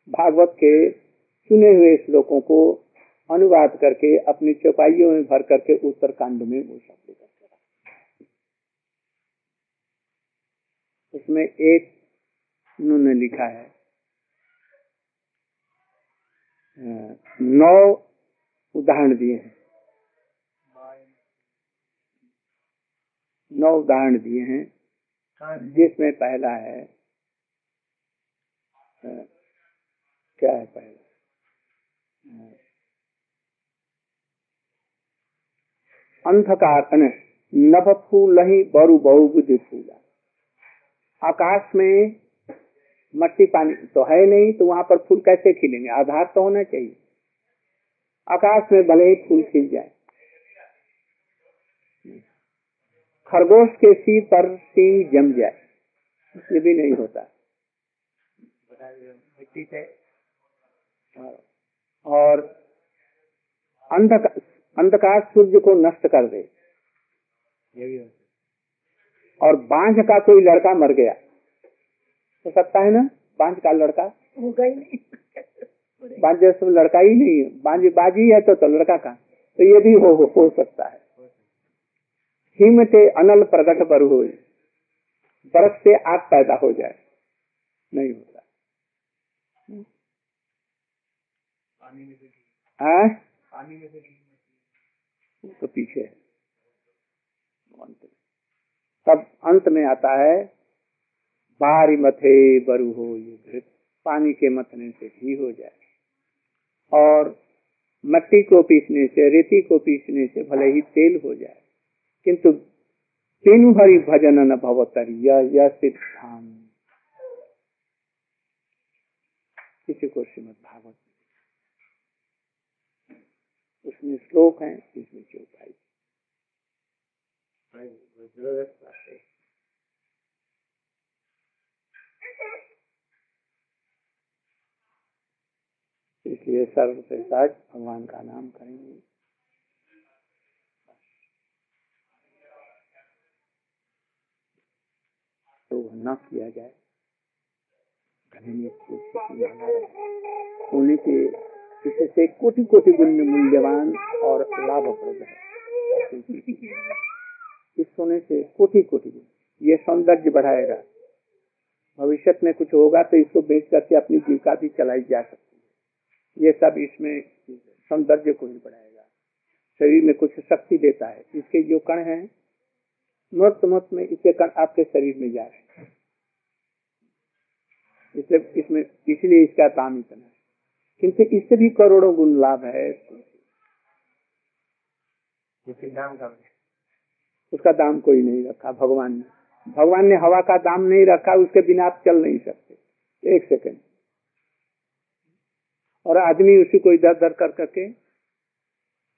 भागवत के सुने हुए श्लोकों को अनुवाद करके अपनी चौपाइयों में भर करके उत्तरकांड में वो शब्द करके उसमें एक उन्होंने लिखा है नौ उदाहरण दिए हैं। नौ उदाहरण दिए हैं। जिसमें पहला है क्या है पहला? अंधकार नभ फूल ही बरु बहु बुद्धि फूला। आकाश में मट्टी पानी तो है नहीं तो वहाँ पर फूल कैसे खिलेंगे? आधार तो होना चाहिए। आकाश में भले ही फूल खिल जाए। खरगोश के सिर पर सींग जम जाए ये भी नहीं होता। मिट्टी से और अंधकार अंधकार सूर्य को नष्ट कर दे। ये भी और बांझ का कोई लड़का मर गया। हो सकता है ना? बांझ का लड़का? होगा ही नहीं। बांझ जैसे लड़का ही नहीं है बांझ बाजी है तो, तो लड़का का तो ये भी हो, हो, हो सकता है। हिम से अनल प्रकट पर हो बर्फ़ से आग पैदा हो जाए। नहीं होता पानी में से घी हाँ? पानी में से तो पीछे है। तब अंत में आता है बारी मथे बरु हो ये पानी के मथने से घी हो जाए। और मट्टी को पीसने से रेती को पीसने से भले ही तेल हो जाए किंतु तेनु हरि भजन न भवतर यह सिद्धांत। किसी को श्रीमद भागवत उसमें श्लोक है इसमें चौपाई इसलिए सर्व के साथ भगवान का नाम करेंगे। तो न किया जाए। सोने के इससे कोटि कोटि गुण मूल्यवान और लाभप्रद है। इस सोने से कोटि कोटि गुण। ये सौंदर्य बढ़ाएगा। भविष्य में कुछ होगा तो इसको बेच करके अपनी जीविका भी चलाई जा सकती है। ये सब इसमें सौंदर्य को ही बढ़ाएगा। शरीर में कुछ शक्ति देता है। इसके जो कण हैं मूर्त मूर्त में इसके कण आपके शरीर में जा रहे हैं। इसलिए इसमें, इसलिए इसका काम इतना है। किंतु इससे भी करोड़ों गुण लाभ है। दाम उसका दाम कोई नहीं रखा भगवान ने। भगवान ने हवा का दाम नहीं रखा उसके बिना आप चल नहीं सकते। एक सेकंड। और आदमी उसी को इधर उधर कर करके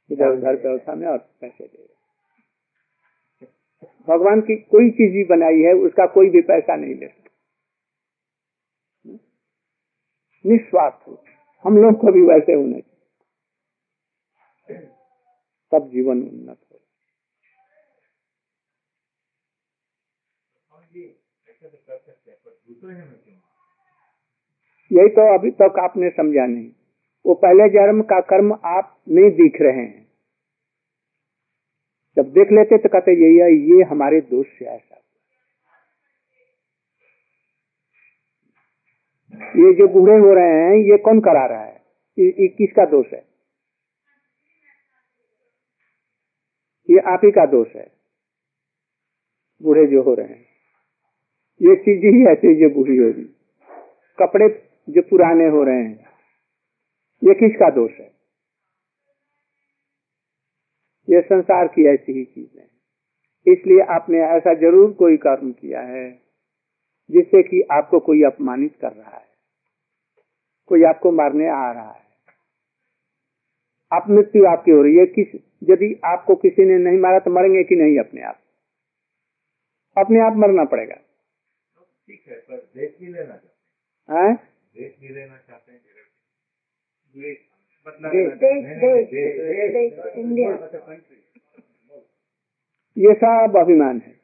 इधर उधर व्यवस्था में और पैसे दे भगवान की कोई चीज़ भी बनाई है उसका कोई भी पैसा नहीं ले सकता। निस्वार्थ हो। हम लोग को भी वैसे होने चाहिए तब जीवन उन्नत हो। यही तो अभी तक आपने समझा नहीं। वो पहले जन्म का कर्म आप नहीं दिख रहे हैं। जब देख लेते तो कहते यही है ये हमारे दोष से ऐसा ये जो बूढ़े हो रहे हैं ये कौन करा रहा है? ये, किसका दोष है? ये आप ही का दोष है। बूढ़े जो हो रहे हैं। ये चीज़ ही ऐसी जो बूढ़ी होगी। कपड़े जो पुराने हो रहे हैं ये किसका दोष है? ये संसार की ऐसी ही चीज़ है। इसलिए आपने ऐसा ज़रूर कोई कर्म किया है जिससे कि आपको कोई अपमानित कर रहा है। कोई आपको मारने आ रहा है। आप मृत्यु आपकी हो रही है। किस यदि आपको किसी ने नहीं मारा तो मरेंगे कि नहीं अपने आप? अपने आप मरना पड़ेगा। ठीक है पर देश भी लेना चाहते हैं। हैं? देश भी लेना चाहते हैं हैं। ये सब अभिमान है।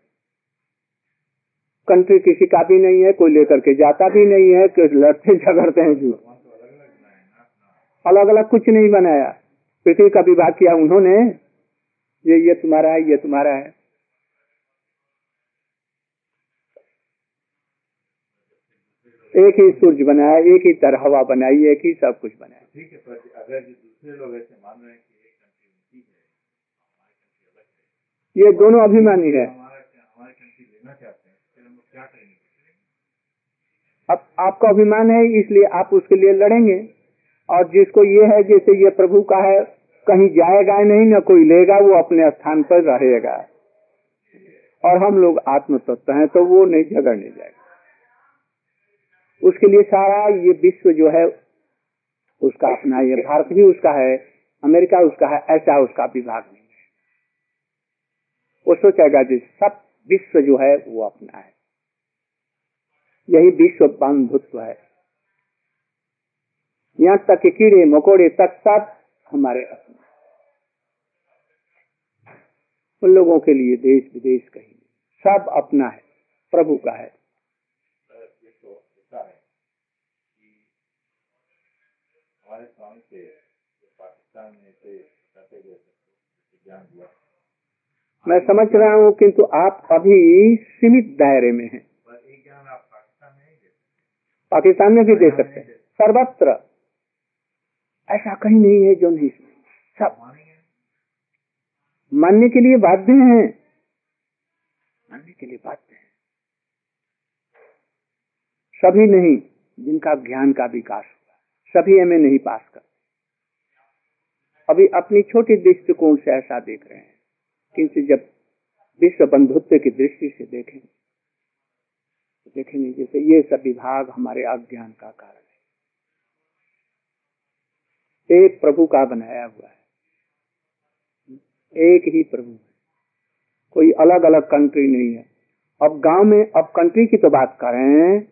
कंट्री किसी का भी नहीं है कोई लेकर के जाता भी नहीं है कि लड़ते झगड़ते हैं जो अलग अलग कुछ नहीं बनाया। पृथ्वी का विभाग किया उन्होंने ये ये तुम्हारा है ये तुम्हारा है। एक ही सूर्य बनाया एक ही तरह हवा बनाई एक ही सब कुछ बनाया। ठीक है पर अगर दूसरे लोग ऐसे मान रहे हैं कि एक कंट्री उनकी है हमारी कंट्री अलग है ये दोनों अभिमानी है। हमारी कंट्री लेना चाहते हैं? फिर हम क्या करेंगे? अब आपका अभिमान है इसलिए आप उसके लिए लड़ेंगे। और जिसको ये है, जैसे ये प्रभु का है, कहीं जाएगा नहीं, ना कोई लेगा, वो अपने स्थान पर रहेगा। और हम लोग आत्म तत्व हैं तो वो नहीं झगड़ने जाएगा। उसके लिए सारा ये विश्व जो है, उसका अपना ये भारत भी उसका है, अमेरिका उसका है, ऐसा उसका विभाग नहीं है। वो सोचेगा जी, सब विश्व जो है, वो अपना है। यही विश्व बंधुत्व है। यहाँ तक कि कीड़े मकोड़े तक सब हमारे अपने उन लोगों के लिए देश विदेश कहीं सब अपना है। प्रभु का है। हमारे स्वामी से पाकिस्तान में से गए ज्ञान दिया मैं समझ रहा हूँ किंतु आप अभी सीमित दायरे में हैं। पाकिस्तान में भी दे सकते हैं। सर्वत्र। ऐसा कहीं नहीं है जो नहीं सब मानने के लिए बाध्य हैं। मानने के लिए बाध्य हैं। सभी नहीं, जिनका ज्ञान का विकास हुआ। सभी हमें नहीं पास करते अभी अपनी छोटी दृष्टिकोण से ऐसा देख रहे हैं। किंतु जब विश्व बंधुत्व की दृष्टि से देखें तो देखेंगे जैसे ये सब विभाग हमारे अज्ञान का कारण एक प्रभु का बनाया हुआ है। एक ही प्रभु है। कोई अलग अलग कंट्री नहीं है। अब गाँव में अब कंट्री की तो बात करें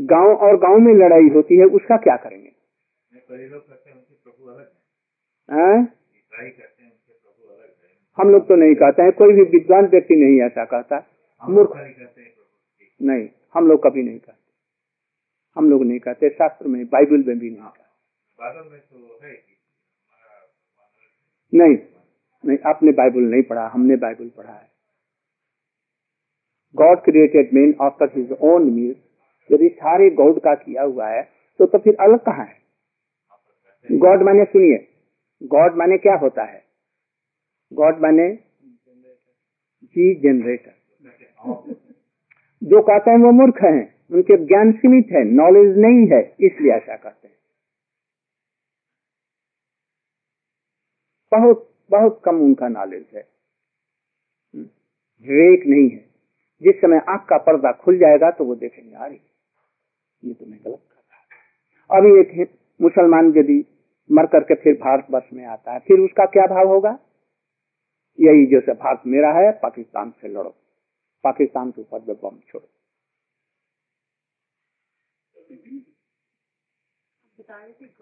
गाँव और गाँव में लड़ाई होती है उसका क्या करेंगे? हैं है। हैं? हैं है हम लोग तो नहीं कहते हैं कोई भी विद्वान व्यक्ति नहीं ऐसा कहता। मूर्ख। हैं। नहीं हम लोग कभी नहीं कहते। हम लोग नहीं कहते शास्त्र में बाइबल में भी नहीं। नहीं नहीं, आपने बाइबल नहीं पढ़ा, हमने बाइबल पढ़ा है। God created men after his own image यदि सारे गॉड का किया हुआ है तो तो फिर अलग कहाँ है? गॉड माने सुनिए गॉड माने क्या होता है? गॉड माने जी जनरेटर जो कहते हैं वो मूर्ख हैं, उनके ज्ञान सीमित है नॉलेज नहीं है, इसलिए ऐसा करते हैं। बहुत बहुत कम उनका नॉलेज है। विवेक नहीं है। जिस समय आँख का पर्दा खुल जाएगा तो वो देखेंगे अरे ये तो मैं गलत कर रहा अभी एक मुसलमान यदि मर करके फिर भारतवर्ष में आता है फिर उसका क्या भाव होगा? यही जैसे भारत मेरा है पाकिस्तान से लड़ो। पाकिस्तान के ऊपर बम छोड़ो।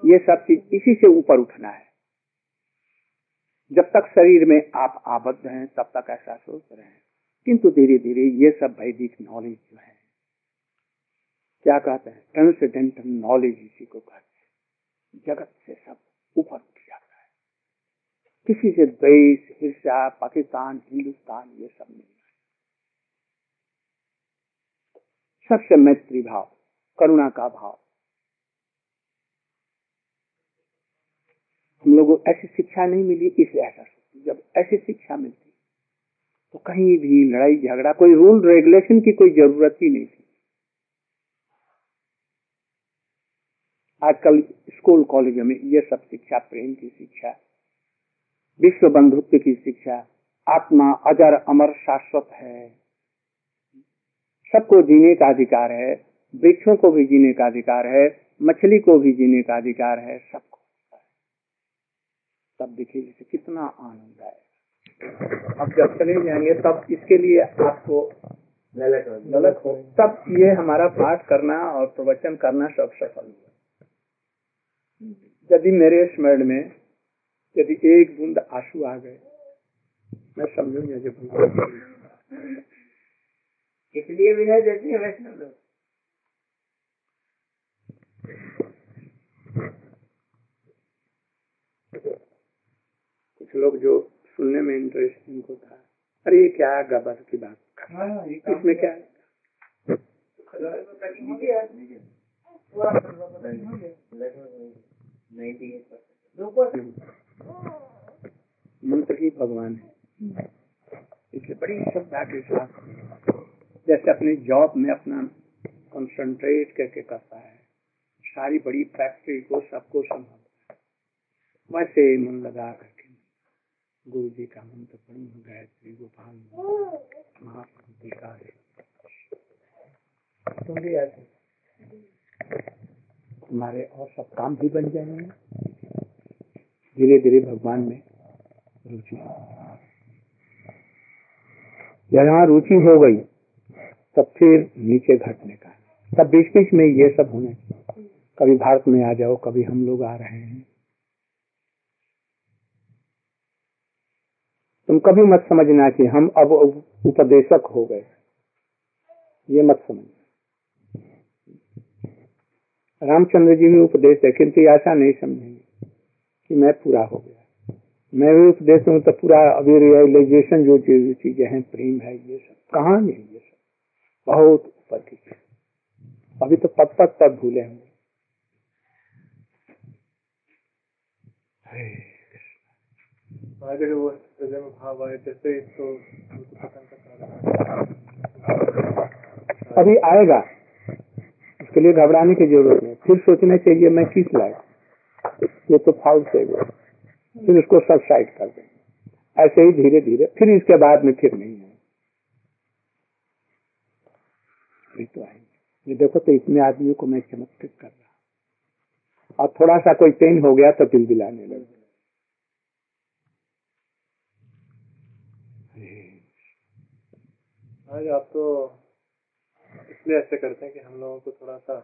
ये सब चीज़ इसी से ऊपर उठना है। जब तक शरीर में आप आबद्ध हैं, तब तक ऐसा सोच रहे हैं। किंतु धीरे धीरे ये सब वैदिक नॉलेज जो है, क्या कहते हैं? ट्रांसडेंटल नॉलेज इसी को कहते हैं। जगत से सब ऊपर उठ जाता है। किसी से द्वेष हिस्सा, पाकिस्तान, हिंदुस्तान, ये सब नहीं सबसे मैत्री भाव, करुणा का भाव हम लोगों को ऐसी शिक्षा नहीं मिली इसलिए ऐसा जब ऐसी शिक्षा मिलती तो कहीं भी लड़ाई, झगड़ा, कोई रूल रेगुलेशन की कोई ज़रूरत ही नहीं थी। आजकल स्कूल, कॉलेजों में ये सब शिक्षा, प्रेम की शिक्षा, विश्व बंधुत्व की शिक्षा, आत्मा, अजर, अमर, शाश्वत है। सबको जीने का अधिकार है, वृक्षों को भी जीने का अधिकार है, मछली को भी जीने का अधिकार है, सबको। तब देखिए इसे कितना आनंद आएगा अब जब चले जाएँगे तब इसके लिए आपको गलत हो तब ये हमारा पाठ करना और प्रवचन करना सब सफल हुआ। यदि मेरे स्मरण में यदि एक बूंद आँसू आ गए मैं समझूँगा जो इसलिए भी है जैसे वैष्णव लोग। कुछ लोग जो सुनने में इंटरेस्ट इनको था अरे ये क्या गबर की बात कर रहा है? इसमें क्या है? मंत्र ही भगवान है। इसलिए बड़ी श्रद्धा के साथ जैसे अपने जॉब में अपना कंसंट्रेट करके करता है। सारी बड़ी फैक्ट्री को सबको संभालता है। वैसे मन लगा करके गुरु जी का मंत्र पढ़ी गायत्री गोपाल जी का तुम भी ऐसे तुम्हारे और सब काम भी बन जाएँगे धीरे धीरे भगवान में रुचि यहाँ रुचि हो गई, तब फिर नीचे घटने का तब बीच बीच में ये सब होने कभी भारत में आ जाओ, कभी हम लोग आ रहे हैं। तुम कभी मत समझना कि हम अब उपदेशक हो गए। ये मत समझना। रामचंद्र जी भी उपदेश है किंतु ऐसा नहीं समझेंगे कि मैं पूरा हो गया। मैं भी उपदेश हूँ तो पूरा अभी रियलाइजेशन जो चीज़ें हैं, प्रेम है, ये सब। कहाँ नहीं ये सब? बहुत ऊपर की अभी तो पद पद पद भूले होंगे अगर वो हृदय में भाव आए जैसे तो अभी आएगा। उसके लिए घबराने की ज़रूरत नहीं। फिर सोचना चाहिए मैं किस लायक ये तो फाउल से गया फिर उसको सब साइड कर देंगे ऐसे ही धीरे धीरे। फिर इसके बाद में फिर नहीं है तो ये देखो तो इतने आदमियों को मैं चमत्कृत कर रहा और थोड़ा सा कोई पेन हो गया तो दिल दिलाने लगे आज आप तो इसलिए ऐसे करते हैं कि हम लोगों को थोड़ा सा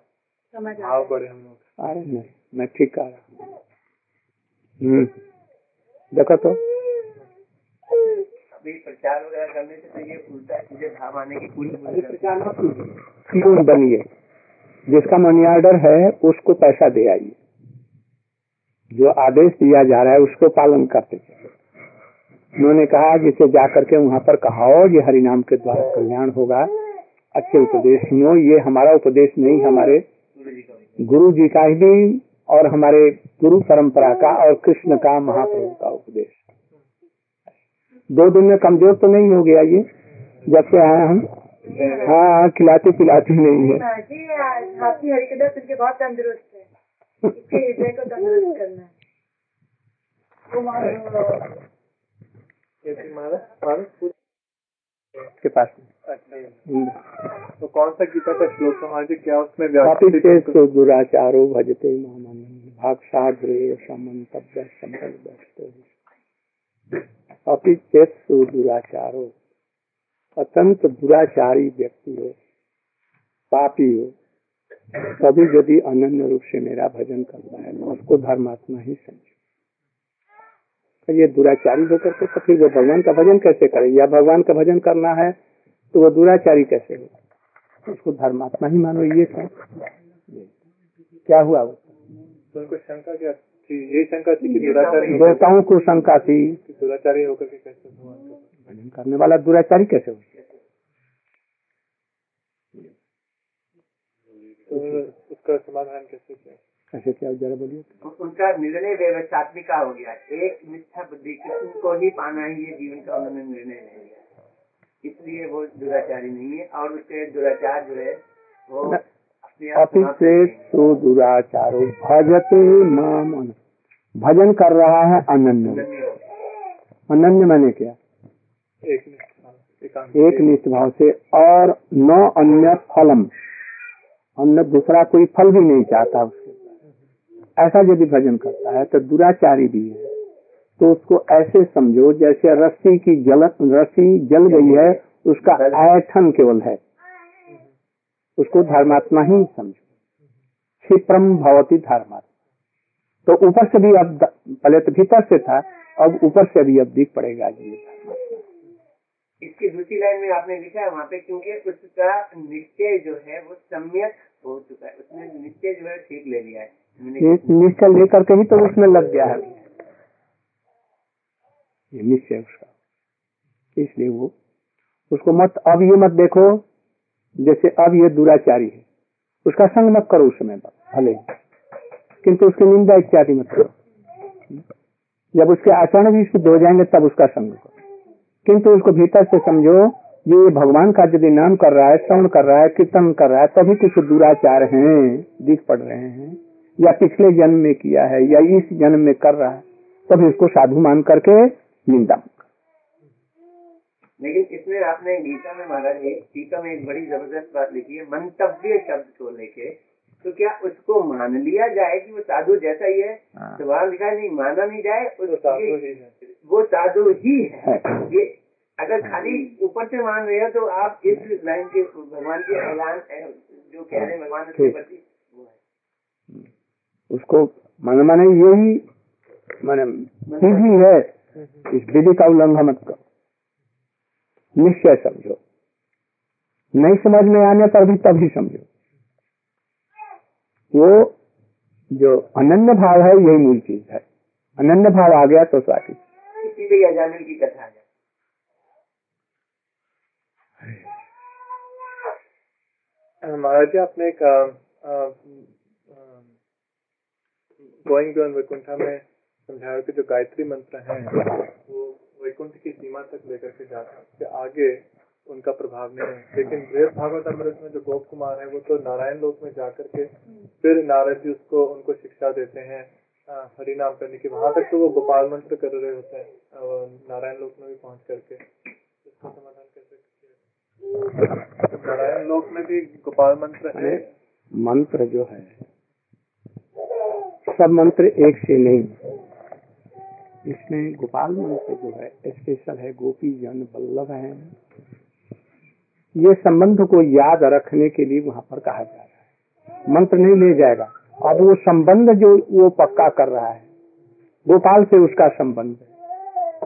समझ आ भाव बढ़े हम लोग अरे नहीं मैं ठीक आ रहा हूँ। देखो तो। अभी प्रचार वगैरह करने से तो ये उल्टा सीधे भाव आने की पूरी पूरी करते। क्यों बनिए? जिसका मनी ऑर्डर है उसको पैसा दे आइए। जो आदेश दिया जा रहा है उसको पालन करते चलो उन्होंने कहा जिसे जा करके वहाँ पर कहाओ ये हरिनाम के द्वारा कल्याण होगा। अच्छे उपदेश सुनो ये हमारा उपदेश नहीं, हमारे गुरु जी का ही और हमारे गुरु परंपरा का और कृष्ण का महाप्रभु का उपदेश। दो दिन में कमज़ोर तो नहीं हो गया ये? जब से आए हम? हाँ हाँ खिलाते पिलाते नहीं है। के बहुत है। को पास अच्छा। तो कौन सा गीता का श्लोक क्या उसमें से दुराचारो भजते चेत दुराचारो। अत्यंत दुराचारी व्यक्ति हो। पापी हो। तभी यदि अनन्य रूप से मेरा भजन करता है तो उसको धर्मात्मा ही समझो। तो ये दुराचारी होकर के तो फिर वो भगवान का भजन कैसे करे? या भगवान का भजन करना है तो वो दुराचारी कैसे हो उसको धर्मात्मा ही मानो ये था। क्या हुआ वो? तो उनको शंका क्या थी? यही शंका थी कि दुराचारी देवताओं को शंका थी। दुराचारी होकर के कैसे भजन करने वाला दुराचारी कैसे हो तो उसका समाधान कैसे किया? कैसे क्या जरा बोलिए। उनका निर्णय व्यवस्थात्मिक हो गया। एक निष्ठा बुद्धि कृष्ण को ही पाना ही ये जीवन का उन्होंने निर्णय ले लिया। इसलिए वो दुराचारी नहीं है और उसके दुराचार जो है वो न- अपने आप अति समाप्त से हो। दुराचारो भजते माम भजन कर रहा है अनन्य। अनन्य। मैंने क्या। एक निष्ठा एकांत। एक निष्ठ भाव से और न अन्य फलम। अन्य दूसरा कोई फल भी नहीं चाहता। उसके ऐसा यदि भजन करता है तो दुराचारी भी है। तो उसको ऐसे समझो, जैसे रस्सी की जल, रस्सी जल गई है, उसका ऐठन केवल है। उसको धर्मात्मा ही समझो। क्षिप्रम भवती धर्मात्मा तो ऊपर से भी अब पहले तो भीतर से था, अब ऊपर से भी अब दिख पड़ेगा इसकी दूसरी लाइन में आपने लिखा है वहाँ पे, क्योंकि उसका निश्चय जो है, वो सम्यक हो चुका है। उसने निश्चय जो है, ठीक ले लिया है। निश्चय लेकर के ही तो उसमें लग गया है। ये निश्चय उसका। इसलिए वो उसको मत अब ये मत देखो जैसे अब ये दुराचारी है। उसका संग मत करो उस समय पर, भले। किंतु उसकी निंदा इत्यादि मत करो। जब उसके आचरण भी शुद्ध हो जाएँगे तब उसका संग करो। किंतु उसको भीतर से समझो ये भगवान का यदि नाम कर रहा है श्रवण कर रहा है कीर्तन कर रहा है तभी कुछ दुराचार हैं दिख पड़ रहे हैं। या पिछले जन्म में किया है या इस जन्म में कर रहा है तभी उसको साधु मान करके निंदा। लेकिन इसमें आपने गीता में महाराज गीता में एक बड़ी ज़बरदस्त बात लिखी है मंतव्य शब्द को लेके। तो क्या उसको मान लिया जाए कि वो साधु जैसा ही है? हाँ। तो वहाँ लिखा नहीं माना नहीं जाए तो साधु ही है। वो साधु ही है। है। ये अगर खाली ऊपर से मान रहे हो तो आप इस लाइन के भगवान के ऐलान जो कह रहे हैं भगवान उसके प्रति वो है। उसको मन माने यही माने सीधी है इस विधि का उल्लंघन मत करो। निश्चय समझो। नहीं समझ में आने पर भी तभी समझो। वो जो अनन्य भाव है यही मूल चीज़ है। अनन्य भाव आ गया तो स्वाति। की कथा महाराज जी आपने एक गोइंग बियॉन्ड वैकुंठा में समझाया कि जो गायत्री मंत्र हैं वो वैकुंठ की सीमा तक लेकर के जाते हैं उसके आगे उनका प्रभाव नहीं है। लेकिन बृहद भागवत अमृत में जो गोप कुमार है वो तो नारायण लोक में जाकर के फिर नारद जी उसको उनको शिक्षा देते हैं अ, हरि नाम करने की वहाँ तक तो वो गोपाल मंत्र कर रहे होते हैं नारायण लोक में भी पहुँच करके। इसका समाधान कैसे नारायण लोक में भी गोपाल मंत्र है? मंत्र जो है सब मंत्र एक से नहीं। इसमें गोपाल मंत्र जो है स्पेशल है, गोपी, जन बल्लभ है। ये संबंध को याद रखने के लिए वहाँ पर कहा जा रहा है। मंत्र नहीं ले जाएगा। अब वो संबंध जो वो पक्का कर रहा है, गोपाल से उसका संबंध है।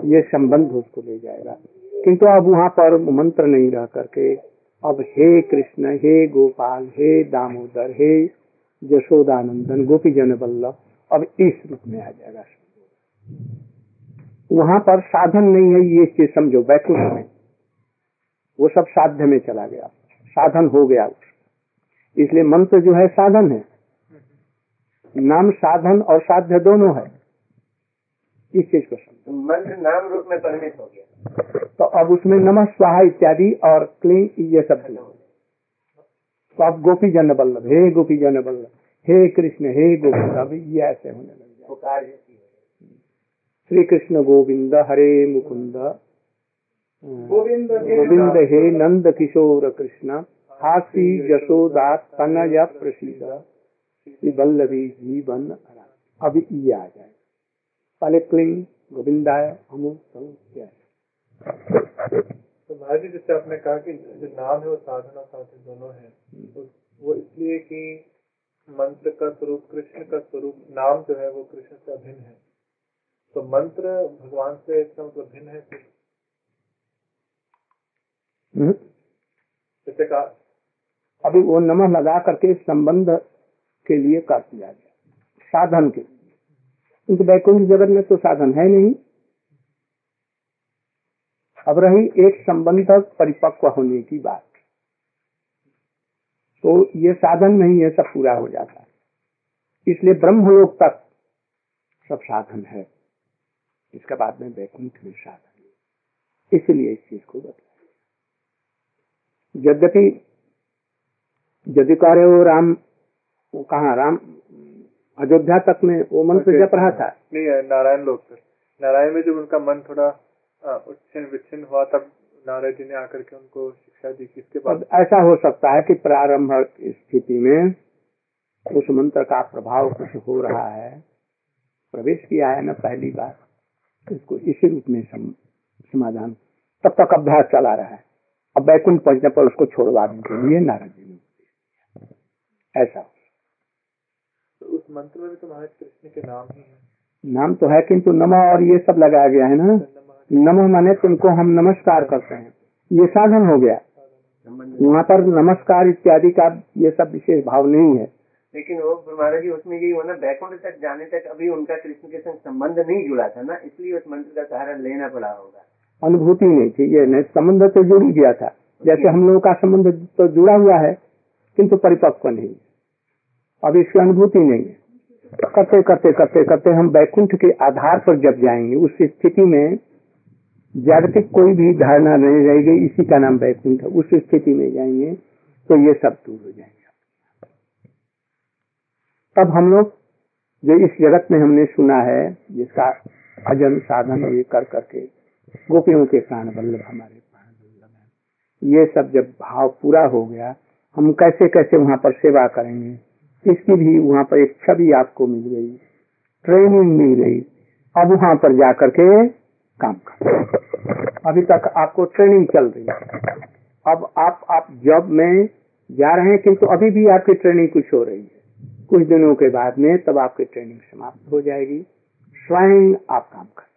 ये संबंध उसको ले जाएगा। किंतु अब वहाँ पर मंत्र नहीं रह करके, अब हे कृष्ण, हे गोपाल, हे दामोदर, हे यशोदानंदन गोपी जन बल्लभ अब इस रूप में आ जाएगा वहाँ पर साधन नहीं है ये चीज़ समझो वैकुंठ में। वो सब साध्य में चला गया। साधन हो गया इसलिए मंत्र जो है साधन है। नाम साधन और साध्य दोनों है। इस चीज़ को समझो। मंत्र नाम रूप में परिणित हो गया। तो अब उसमें नमः स्वाहा इत्यादि और क्लीन ये सब तो अब गोपी जन बल्लभ हे गोपी जन बल्लभ हे कृष्ण हे गोविंद अब ये ऐसे होने लग जाए। श्री कृष्ण गोविंद हरे मुकुंद। गोविंद गोविंद हे नंद किशोर कृष्ण हासी यशोदा तनय प्रसीद। श्री वल्लभी जीवन। अब ये आ जाए। पहले क्लीन गोविंदाय हम तो महाराज जी जैसे आपने कहा कि जो नाम है वो साधन और साधन दोनों है। तो वो इसलिए कि मंत्र का स्वरूप कृष्ण का स्वरूप नाम जो है वो कृष्ण से अभिन्न है। तो मंत्र भगवान से इसका मतलब भिन्न है फिर जैसे कहा अभी वो नमः लगा करके संबंध के लिए कर दिया गया। साधन के लिए। क्योंकि वैकुंठ जगत में तो साधन है नहीं। अब रही एक संबंध परिपक्व होने की बात। तो ये साधन नहीं है सब पूरा हो जाता है। इसलिए ब्रह्मलोक तक सब साधन है। इसके बाद में वैकुंठ में साधन है। इसलिए इस चीज़ को बताया यद्यपि यदि कह रहे हो राम वो कहा राम अयोध्या तक में वो मंत्र जप रहा था। नहीं नारायण लोक नारायण में जब उनका मन थोड़ा उच्छिन्न विच्छिन्न हुआ तब नारद जी ने आकर के उनको शिक्षा दी कि इसके बाद ऐसा हो सकता है कि प्रारंभ स्थिति में उस मंत्र का प्रभाव कुछ हो रहा है। प्रवेश किया है ना पहली बार। इसको इसी रूप में सम, समाधान। तब तक अभ्यास चला रहा है। अब वैकुंठ पहुँचने पर उसको छोड़वाने के लिए नारद जी ने। ऐसा। तो उस मंत्र में भी तो महाराज कृष्ण के नाम ही है। नाम तो है किंतु नमः और ये सब लगाया गया है ना? नमः माने तुमको हम नमस्कार करते हैं। ये साधन हो गया। वहाँ पर नमस्कार इत्यादि का ये सब विशेष भाव नहीं है। लेकिन वो महाराज जी उसमें यही होना बैकुंठ तक जाने तक अभी उनका कृष्ण के संग संबंध नहीं जुड़ा था ना इसलिए उस मंत्र का सहारा लेना पड़ा होगा। अनुभूति नहीं थी ये नहीं संबंध तो जुड़ गया था। जैसे हम लोगों का संबंध तो जुड़ा हुआ है किंतु परिपक्व नहीं। अब इसकी अनुभूति नहीं है। करते करते करते करते हम वैकुंठ के आधार पर जब जाएँगे उस स्थिति में जागतिक कोई भी धारणा नहीं रहेगी, इसी का नाम वैकुंठ है। उस स्थिति में जाएँगे तो ये सब दूर हो जाएँगे। तब हम लोग जो इस जगत में हमने सुना है, जिसका भजन साधन ये कर करके गोपियों के प्राण बल्लभ हमारे प्राण वल्लभ हैं। ये सब जब भाव पूरा हो गया, हम कैसे कैसे वहाँ पर सेवा करेंगे? इसकी भी वहाँ पर एक छवि आपको मिल गई, ट्रेनिंग मिल गई। अब वहाँ पर जाकर के काम कर अभी तक आपको ट्रेनिंग चल रही है। अब आप आप जॉब में जा रहे हैं, किंतु अभी भी आपकी ट्रेनिंग कुछ हो रही है। कुछ दिनों के बाद में तब आपकी ट्रेनिंग समाप्त हो जाएगी। स्वयं आप काम कर।